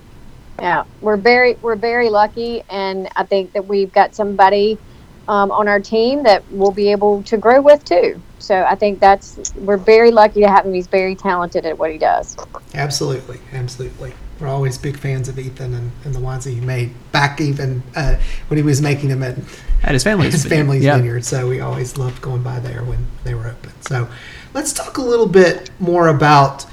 Yeah, we're very we're very lucky, and I think that we've got somebody um, on our team that we'll be able to grow with too. So I think that's we're very lucky to have him. He's very talented at what he does. Absolutely, absolutely we're always big fans of Ethan and, and the wines that he made back even uh, when he was making them at, at his family's, his family's yeah. vineyard. So we always loved going by there when they were open. So let's talk a little bit more about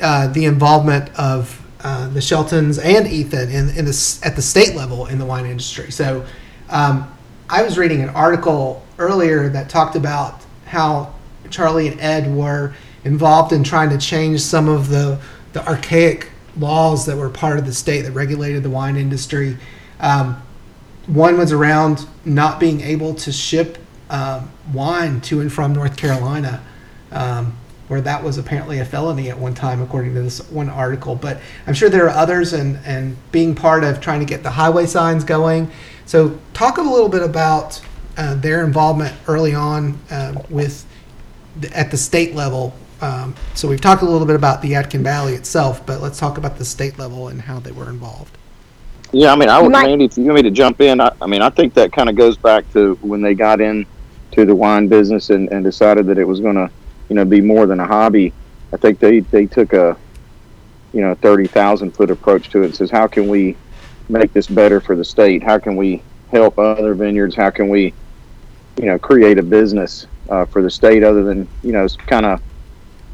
uh, the involvement of uh, the Sheltons and Ethan in, in the, at the state level in the wine industry. So um, I was reading an article earlier that talked about how Charlie and Ed were involved in trying to change some of the, the archaic laws that were part of the state that regulated the wine industry. Um, one was around not being able to ship um, wine to and from North Carolina. Um, where that was apparently a felony at one time, according to this one article. But I'm sure there are others, and, and being part of trying to get the highway signs going. So, talk a little bit about uh, their involvement early on uh, with at the state level. Um, so, we've talked a little bit about the Yadkin Valley itself, but let's talk about the state level and how they were involved. Yeah, I mean, I would, might- Mandy, if you want me to jump in, I, I mean, I think that kind of goes back to when they got in to the wine business and, and decided that it was going to, you know, be more than a hobby. I think they, they took a, you know, 30,000 foot approach to it and says, how can we make this better for the state? How can we help other vineyards? How can we, you know, create a business uh, for the state other than, you know, kind of,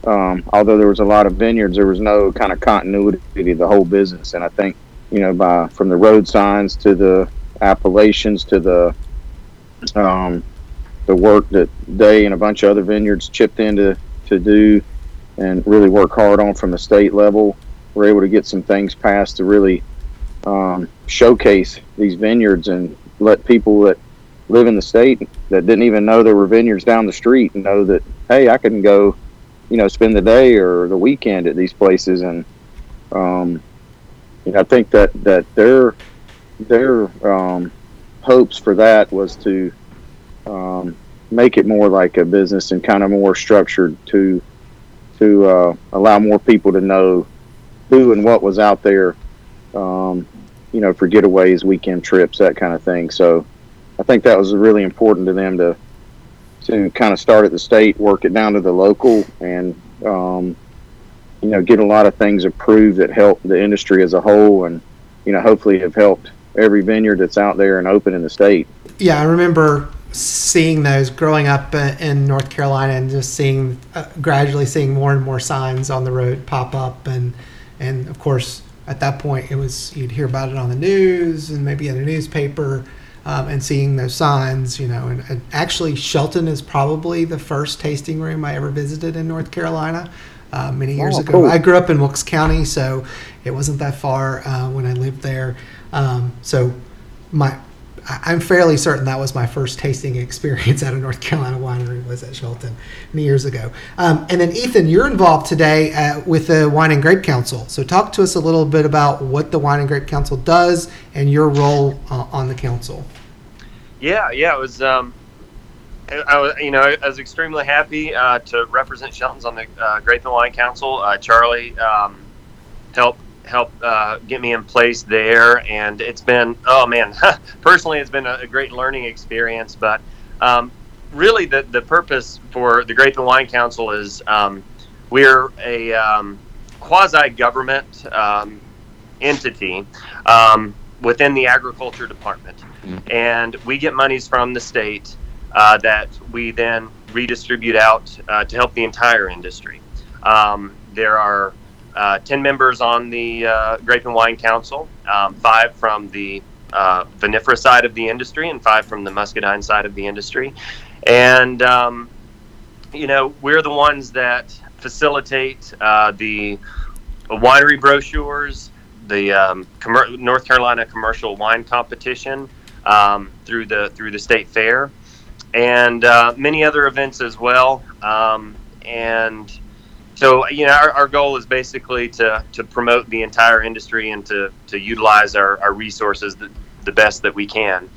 um, although there was a lot of vineyards, there was no kind of continuity to the whole business. And I think, you know, by from the road signs to the appellations to the um, the work that they and a bunch of other vineyards chipped in to, to do and really work hard on from the state level. We're able to get some things passed to really um, showcase these vineyards and let people that live in the state that didn't even know there were vineyards down the street know that hey, I can go, you know, spend the day or the weekend at these places and um, you know, I think that that their their um, hopes for that was to um, make it more like a business and kind of more structured to to uh, allow more people to know who and what was out there, um, you know, for getaways, weekend trips, that kind of thing. So I think that was really important to them to to kind of start at the state, work it down to the local, and um, you know, get a lot of things approved that help the industry as a whole, and you know, hopefully have helped every vineyard that's out there and open in the state. Yeah, I remember seeing those growing up in North Carolina and just seeing uh, gradually seeing more and more signs on the road pop up and and of course at that point it was you'd hear about it on the news and maybe in a newspaper um, and seeing those signs you know and, and actually Shelton is probably the first tasting room I ever visited in North Carolina uh, many years Oh, ago cool. I grew up in Wilkes County so it wasn't that far uh, when I lived there um, so my I'm fairly certain that was my first tasting experience at a North Carolina winery was at Shelton many years ago. Um, and then Ethan, you're involved today uh, with the Wine and Grape Council. So talk to us a little bit about what the Wine and Grape Council does and your role uh, on the council. Yeah, yeah, it was. Um, I, I was, you know, I was extremely happy uh, to represent Shelton's on the uh, Grape and Wine Council. Uh, Charlie um, helped help uh, get me in place there, and it's been oh man, personally, it's been a, great learning experience. But um, really, the the purpose for the Grape and Wine Council is um, we're a um, quasi government um, entity um, within the agriculture department, and we get monies from the state uh, that we then redistribute out uh, to help the entire industry. Um, there are uh, 10 members on the uh, Grape and Wine Council, um, five from the uh, vinifera side of the industry, and five from the muscadine side of the industry. And, um, you know, we're the ones that facilitate uh, the winery brochures, the um, commer- North Carolina commercial wine competition um, through the through the state fair, and uh, many other events as well. Um, and so, you know, our, our goal is basically to, to promote the entire industry and to, to utilize our, our resources the, the best that we can.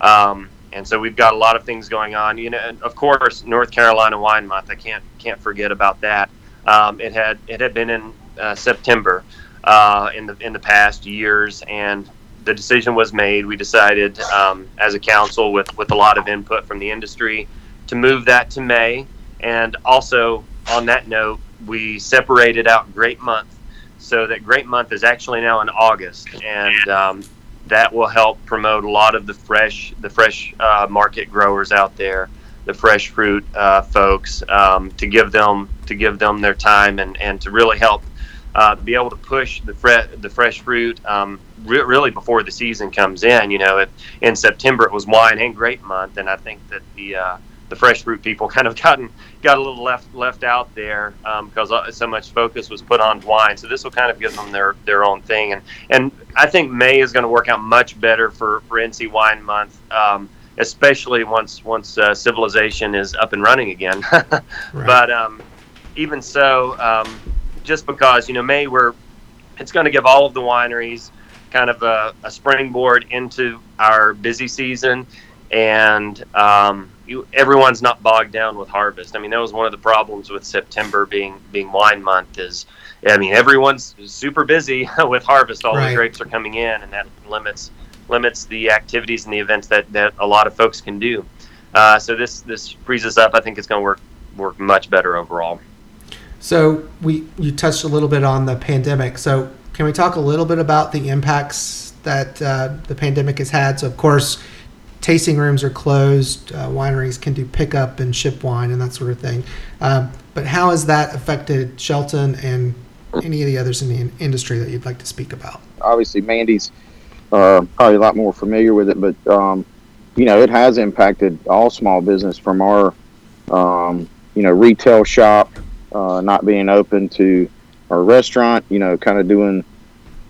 Um, and so we've got a lot of things going on. You know, and of course, North Carolina Wine Month. I can't can't forget about that. Um, it had it had been in uh, September uh, in the in the past years, and the decision was made. We decided um, as a council, with with a lot of input from the industry, to move that to May. And also on that note, we separated out Grape Month, so that Grape Month is actually now in August, and um, that will help promote a lot of the fresh the fresh uh, market growers out there, the fresh fruit uh, folks, um, to give them to give them their time and, and to really help uh, be able to push the fre- the fresh fruit um, re- really before the season comes in. You know, it, in September it was wine and grape month, and I think that the uh, the fresh fruit people kind of gotten got a little left left out there um, because uh, so much focus was put on wine. So this will kind of give them their their own thing, and and I think May is going to work out much better for for NC Wine Month. Um, especially once once uh, civilization is up and running again, but um, even so, um, just because you know May we're it's going to give all of the wineries kind of a, a springboard into our busy season, and um, you, everyone's not bogged down with harvest. I mean, that was one of the problems with September being being wine month. Is I mean, everyone's super busy with harvest. All Right. the grapes are coming in, and that limits limits the activities and the events that, that a lot of folks can do. Uh, so this this frees us up. I think it's going to work work much better overall. So we you touched a little bit on the pandemic. So can we talk a little bit about the impacts that uh, the pandemic has had? So of course, tasting rooms are closed. Uh, wineries can do pickup and ship wine and that sort of thing. Um, but how has that affected Shelton and any of the others in the in- industry that you'd like to speak about? obviously Mandy's uh, probably a lot more familiar with it, but um, you know it has impacted all small business from our um, you know retail shop uh, not being open to our restaurant. You know, kind of doing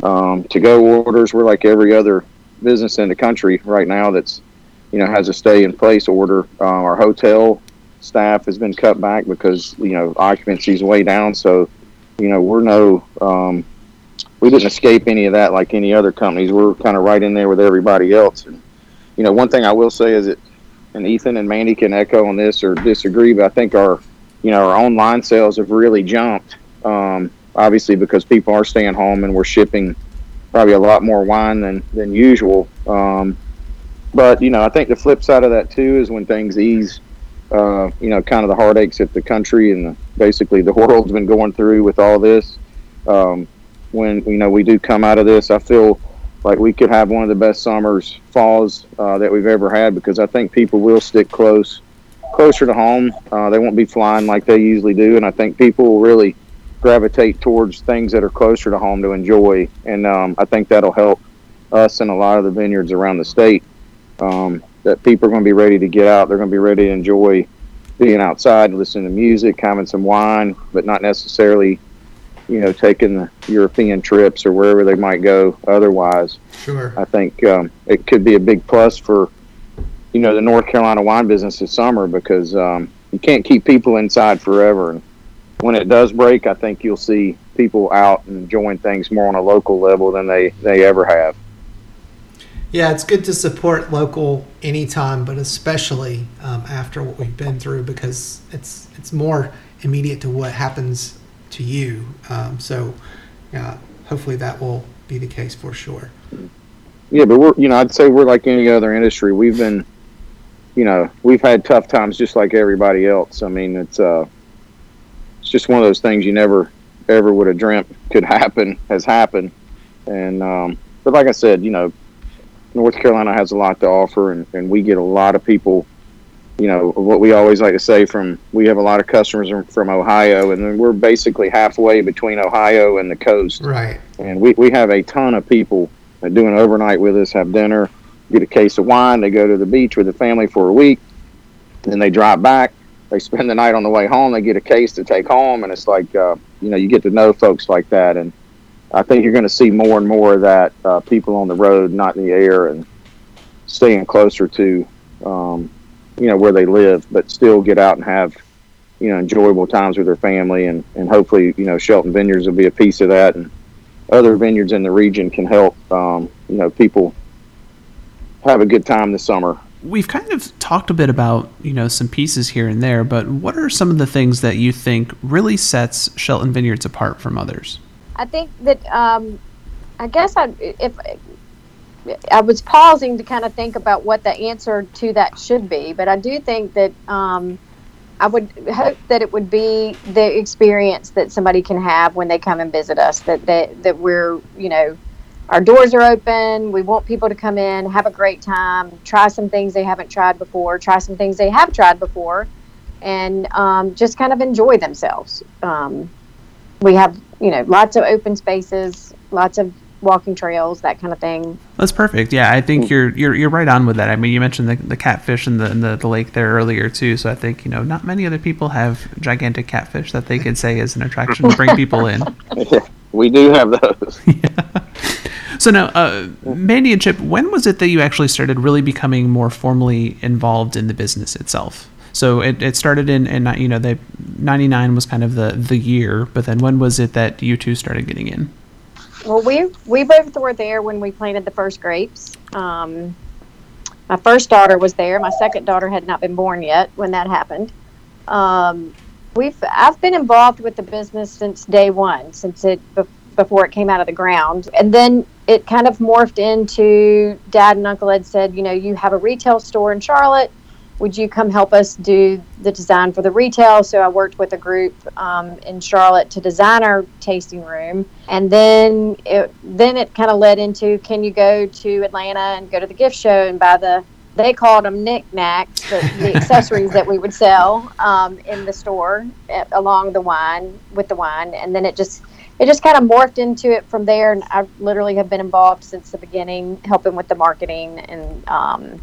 um, to go orders. We're like every other business in the country right now that's you know has a stay in place order. Uh, our hotel staff has been cut back because you know occupancy is way down. So you know we're no um, we didn't escape any of that like any other companies. We're kind of right in there with everybody else. And you know, one thing I will say is that, and Ethan and Mandy can echo on this or disagree, but I think our, you know, our online sales have really jumped. Um, obviously, because people are staying home and we're shipping probably a lot more wine than than usual. Um, but you know, I think the flip side of that too is when things ease. Uh, you know, kind of the heartaches that the country and the, basically the world's been going through with all this. Um, when you know we do come out of this, I feel like we could have one of the best summers, falls uh, that we've ever had because I think people will stick close, closer to home. Uh, they won't be flying like they usually do, and I think people will really gravitate towards things that are closer to home to enjoy, and um, I think that'll help us and a lot of the vineyards around the state. Um, that people are going to be ready to get out. They're going to be ready to enjoy being outside, listening to music, having some wine, but not necessarily you know, taking the European trips or wherever they might go otherwise. Sure. I think um, it could be a big plus for, you know, the North Carolina wine business this summer because um, you can't keep people inside forever. And when it does break, I think you'll see people out and enjoying things more on a local level than they, they ever have. Yeah, it's good to support local anytime, but especially um, after what we've been through because it's it's more immediate to what happens to you. Um, so, uh, hopefully, that will be the case for sure. Yeah, but we're you know I'd say we're like any other industry. We've been, you know, we've had tough times just like everybody else. I mean, it's uh, it's just one of those things you never ever would have dreamt could happen has happened. And um, but like I said, you know, North Carolina has a lot to offer, and, and we get a lot of people. You know what we always like to say from we have a lot of customers from- from Ohio, and then we're basically halfway between Ohio and the coast Right. and we, we have a ton of people that do an overnight with us, have dinner, get a case of wine, they go to the beach with the family for a week, then they drive back, they spend the night on the way home, they get a case to take home, and it's like uh, you know you get to know folks like that, and I think you're going to see more and more of that uh, people on the road, not in the air, and staying closer to um, you know where they live, but still get out and have you know enjoyable times with their family, and and hopefully you know Shelton Vineyards will be a piece of that, and other vineyards in the region can help um, you know people have a good time this summer. We've kind of talked a bit about, you know, some pieces here and there, but what are some of the things that you think really sets Shelton Vineyards apart from others? I think that um, I guess I if I was pausing to kind of think about what the answer to that should be, but I do think that um, I would hope that it would be the experience that somebody can have when they come and visit us. That that that we're you know our doors are open. We want people to come in, have a great time, try some things they haven't tried before, try some things they have tried before, and um, just kind of enjoy themselves. Um, we have you know lots of open spaces, lots of walking trails, that kind of thing. That's perfect. Yeah, I think you're you're you're right on with that. I mean, you mentioned the, the catfish in the, in the the lake there earlier too. So I think you know not many other people have gigantic catfish that they could say is an attraction to bring people in. we do have those. Yeah. So now, uh, Mandy and Chip, when was it that you actually started really becoming more formally involved in the business itself? So it, it started in, in you know the '99 was kind of the the year, but then when was it that you two started getting in? Well, we we both were there when we planted the first grapes. Um, my first daughter was there. My second daughter had not been born yet when that happened. Um, we've I've been involved with the business since day one, since it before it came out of the ground, and then it kind of morphed into Dad and Uncle Ed said, you know, you have a retail store in Charlotte would you come help us do the design for the retail? So I worked with a group um, in Charlotte to design our tasting room, and then it then it kind of led into can you go to Atlanta and go to the gift show and buy the they called them knickknacks, the, the accessories that we would sell um, in the store at, eh, along the wine with the wine, and then it just it just kind of morphed into it from there. And I literally have been involved since the beginning, helping with the marketing and. Um,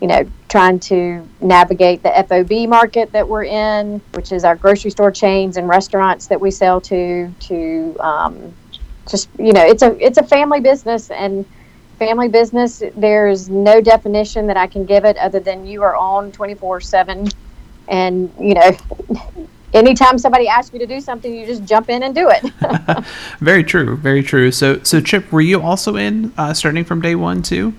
you know, trying to navigate the FOB market that we're in, which is our grocery store chains and restaurants that we sell to, to um, just you know, it's a it's a family business and family business. There's no definition that I can give it other than you are on 24 seven, and you know. anytime somebody asks you to do something, you just jump in and do it. very true, very true. So, so Chip, were you also in uh, starting from day one too?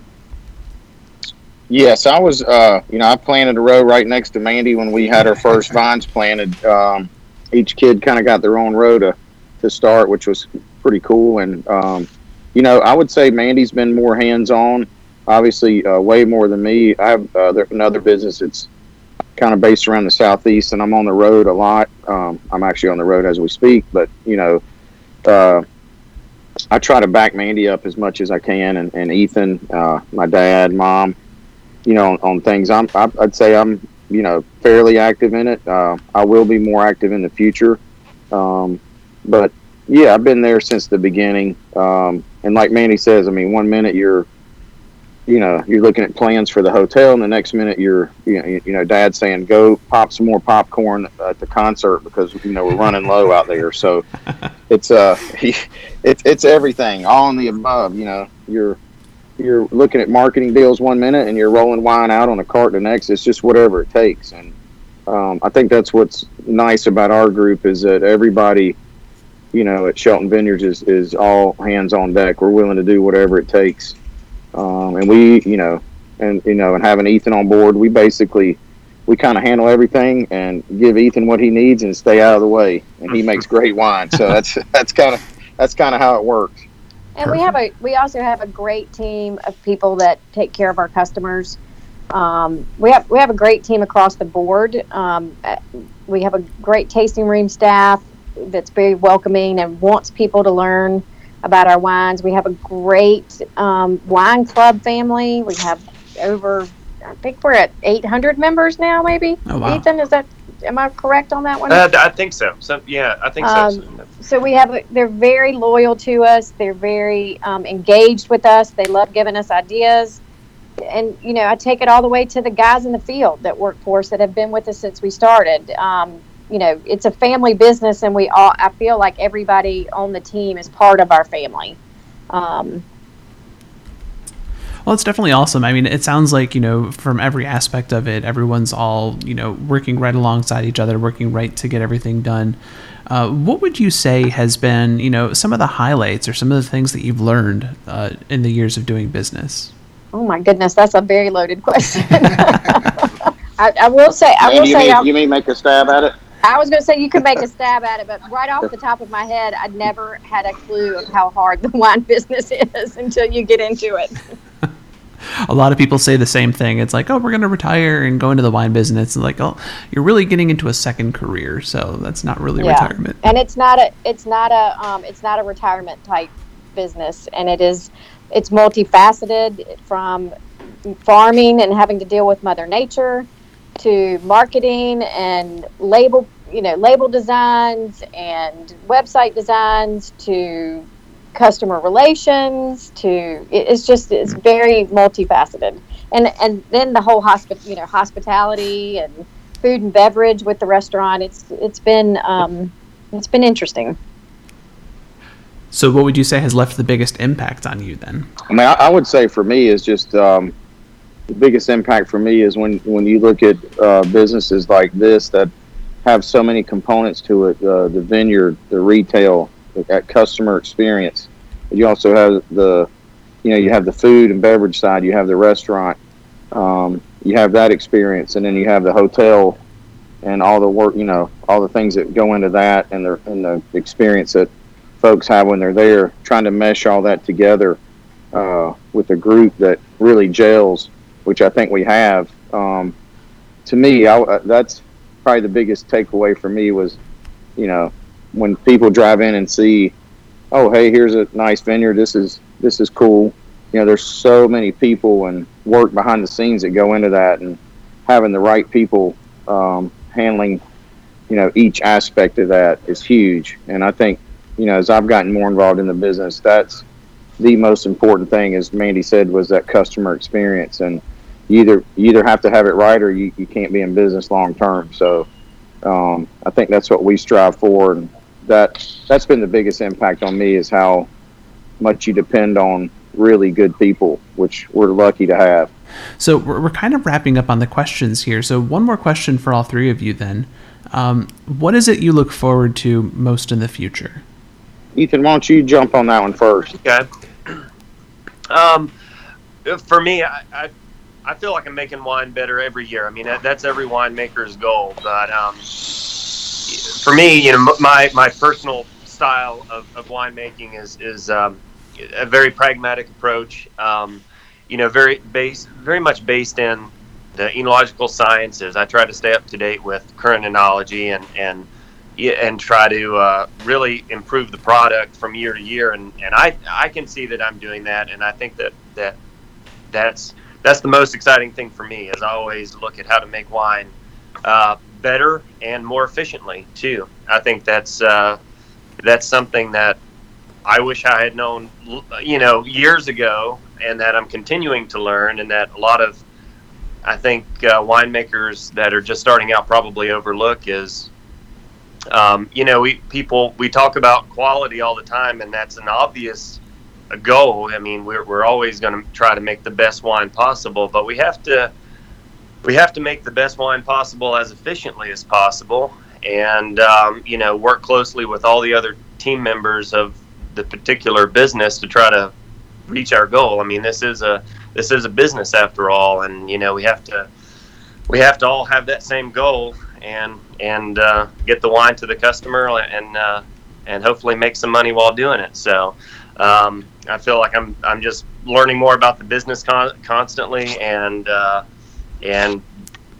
Yes, I was. Uh, you know, I planted a row right next to Mandy when we had our first vines planted. Um, each kid kind of got their own row to to start, which was pretty cool. And um, you know, I would say Mandy's been more hands on. Obviously, uh, way more than me. I have uh, another business that's kind of based around the southeast, and I'm on the road a lot. Um, I'm actually on the road as we speak, but you know, uh, I try to back Mandy up as much as I can, and, and Ethan, uh, my dad, mom, you know, on, things. I'm, I, would say I'm, you know, fairly active in it. Uh, I will be more active in the future. Um, but yeah, I've been there since the beginning. Um, and like Mandy says, I mean, one minute you're, you know, you're looking at plans for the hotel, and the next minute you're, you know, you know, Dad saying go pop some more popcorn at the concert because you know we're running low out there. So it's uh, it's it's everything, all in the above. You know, you're you're looking at marketing deals one minute and you're rolling wine out on a cart the next. It's just whatever it takes. And um, I think that's what's nice about our group is that everybody, you know, at Shelton Vineyards is, is all hands on deck. We're willing to do whatever it takes. Um, and we, you know, and, you know, and having Ethan on board, we basically, we kind of handle everything and give Ethan what he needs and stay out of the way. And he makes great wine. So that's, that's kind of, that's kind of how it works. And Perfect. we have a we also have a great team of people that take care of our customers. Um, we have we have a great team across the board. Um, uh, we have a great tasting room staff that's very welcoming and wants people to learn about our wines. We have a great um, wine club family. We have over I think we're at 800 members now. Maybe oh, wow. Ethan, is that am I correct on that one? Uh, I think so. So yeah, I think um, so. So we have they're very loyal to us. They're very um, engaged with us. They love giving us ideas, and you know I take it all the way to the guys in the field that work for us that have been with us since we started. Um, you know, it's a family business, and we all I feel like everybody on the team is part of our family. Um, well, it's definitely awesome. I mean, it sounds like, you know, from every aspect of it, everyone's all, you know, working right alongside each other, working right to get everything done. Uh, what would you say has been, you know, some of the highlights or some of the things that you've learned uh, in the years of doing business? Oh my goodness, that's a very loaded question. I, I, will say, I will you say, mean, you mean make a stab at it? I was going to say you could make a stab at it, but right off the top of my head, I never had a clue of how hard the wine business is until you get into it a lot of people say the same thing. It's like, oh, we're going to retire and go into the wine business. And like, oh, you're really getting into a second career, so that's not really yeah. retirement. And it's not a, it's not a, um, it's not a retirement type business, and it is, it's multifaceted from farming and having to deal with Mother Nature to marketing and label, you know, label designs and website designs to customer relations to it's just it's very multifaceted and and then the whole hospi- you know hospitality and food and beverage with the restaurant it's it's been um, it's been interesting so what would you say has left the biggest impact on you then i mean i, I would say for me is just um, the biggest impact for me is when when you look at uh, businesses like this that have so many components to it. Uh, the vineyard, the retail, that customer experience. You also have the, you know, you have the food and beverage side. You have the restaurant. Um, you have that experience, and then you have the hotel and all the work, you know, all the things that go into that, and the and the experience that folks have when they're there. Trying to mesh all that together uh, with a group that really gels, which I think we have. Um, to me, I, that's probably the biggest takeaway for me was, you know, when people drive in and see, oh, hey, here's a nice vineyard. This is this is cool. You know, there's so many people and work behind the scenes that go into that, and having the right people um, handling, you know, each aspect of that is huge. And I think, you know, as I've gotten more involved in the business, that's the most important thing, as Mandy said, was that customer experience. And you either you either have to have it right, or you, you can't be in business long term. So um, I think that's what we strive for, and that that's been the biggest impact on me is how much you depend on really good people, which we're lucky to have. So we're, we're kind of wrapping up on the questions here. So one more question for all three of you then. Um, what is it you look forward to most in the future? Ethan, why don't you jump on that one first? Okay. Um, for me, I, I, I feel like I'm making wine better every year. I mean, that, that's every winemaker's goal. But um, for me, you know, my my personal style of, of winemaking is is um, a very pragmatic approach. Um, you know, very based, very much based in the enological sciences. I try to stay up to date with current enology and and and try to uh, really improve the product from year to year. And, and I I can see that I'm doing that, and I think that that that's that's the most exciting thing for me. Is I always look at how to make wine uh, better and more efficiently too. I think that's uh, that's something that I wish I had known, you know, years ago, and that I'm continuing to learn, and that a lot of I think uh, winemakers that are just starting out probably overlook is, um, you know, we people we talk about quality all the time, and that's an obvious goal. I mean, we're we're always going to try to make the best wine possible, but we have to we have to make the best wine possible as efficiently as possible, and um, you know, work closely with all the other team members of the particular business to try to reach our goal. I mean, this is a this is a business after all, and you know we have to we have to all have that same goal and and uh, get the wine to the customer and uh, and hopefully make some money while doing it. So um, I feel like I'm I'm just learning more about the business con- constantly and uh, and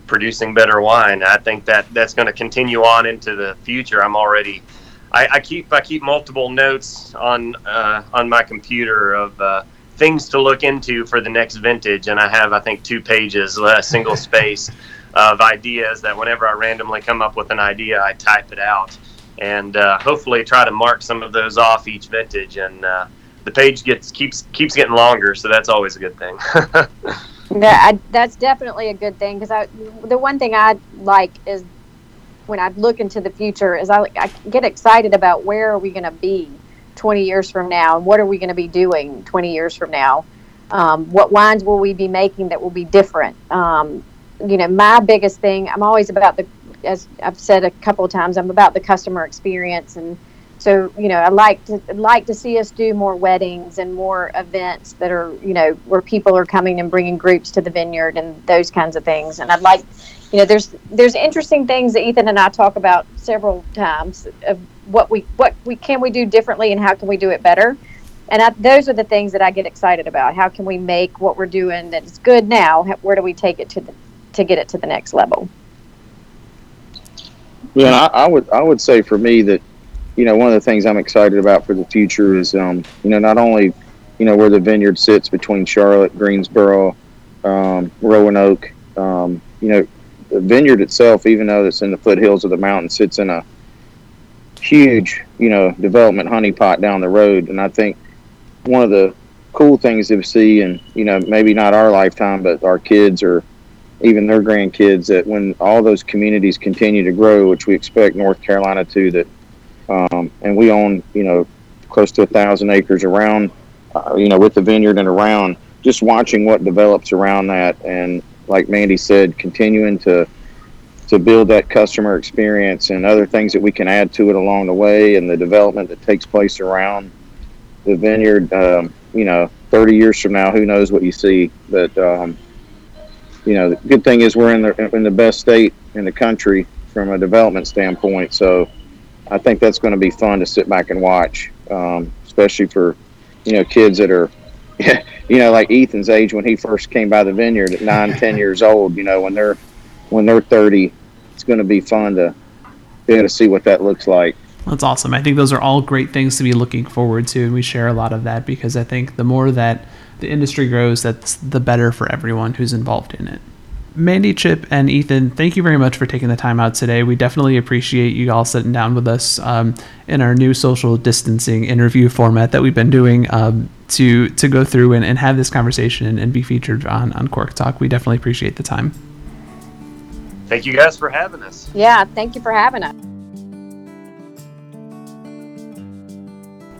producing better wine. I think that that's going to continue on into the future. I'm already I, I keep I keep multiple notes on uh, on my computer of uh, things to look into for the next vintage, and I have I think two pages, a single space of ideas that whenever I randomly come up with an idea, I type it out, and uh, hopefully try to mark some of those off each vintage, and uh, the page gets keeps keeps getting longer, so that's always a good thing. yeah, I, that's definitely a good thing because I the one thing I like is when I look into the future is I, I get excited about where are we going to be 20 years from now and what are we going to be doing 20 years from now? Um, what wines will we be making that will be different? Um, you know my biggest thing i'm always about the as i've said a couple of times i'm about the customer experience and so you know i like to like to see us do more weddings and more events that are you know where people are coming and bringing groups to the vineyard and those kinds of things. And i'd like you know there's there's interesting things that Ethan and I talk about several times of what we what we can we do differently and how can we do it better? And I, those are the things that I get excited about. How can we make what we're doing that's good now where do we take it to the to get it to the next level? Yeah I, I would I would say for me that you know one of the things I'm excited about for the future is um, you know not only you know where the vineyard sits between Charlotte Greensboro um, Roanoke um, you know the vineyard itself, even though it's in the foothills of the mountain, sits in a huge, you know, development honeypot down the road. And I think one of the cool things to see, and you know, maybe not our lifetime, but our kids or even their grandkids, that when all those communities continue to grow, which we expect North Carolina to, that, um, and we own, you know, close to a thousand acres around, uh, you know, with the vineyard and around, just watching what develops around that and like Mandy said, continuing to to build that customer experience and other things that we can add to it along the way and the development that takes place around the vineyard. Um, you know, 30 years from now, who knows what you see? But um, you know, the good thing is we're in the in the best state in the country from a development standpoint. So I think that's going to be fun to sit back and watch, um, especially for you know kids that are. you know, like Ethan's age when he first came by the vineyard at nine, ten years old. You know, when they're when they're thirty, it's going to be fun to be able to see what that looks like. That's awesome. I think those are all great things to be looking forward to, and we share a lot of that because I think the more that the industry grows, that's the better for everyone who's involved in it. Mandy, Chip, and Ethan, thank you very much for taking the time out today. We definitely appreciate you all sitting down with us um, in our new social distancing interview format that we've been doing um, to to go through and, and have this conversation and, and be featured on, on Cork Talk. We definitely appreciate the time. Thank you guys for having us. Yeah, thank you for having us.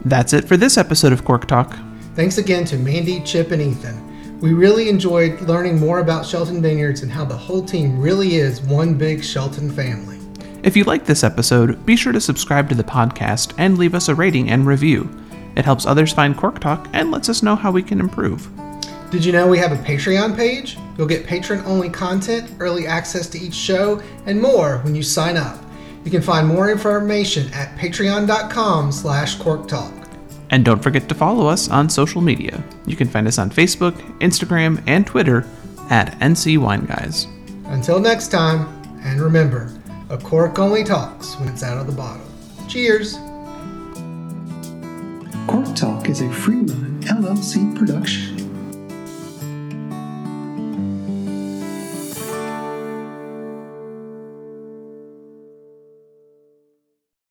That's it for this episode of Cork Talk. Thanks again to Mandy, Chip, and Ethan. We really enjoyed learning more about Shelton Vineyards and how the whole team really is one big Shelton family. If you like this episode, be sure to subscribe to the podcast and leave us a rating and review. It helps others find Cork Talk and lets us know how we can improve. Did you know we have a Patreon page? You'll get patron-only content, early access to each show, and more when you sign up. You can find more information at patreon.com slash corktalk. And don't forget to follow us on social media. You can find us on Facebook, Instagram, and Twitter at NC Wine Guys. Until next time, and remember, a cork only talks when it's out of the bottle. Cheers! Cork Talk is a Freeline LLC production.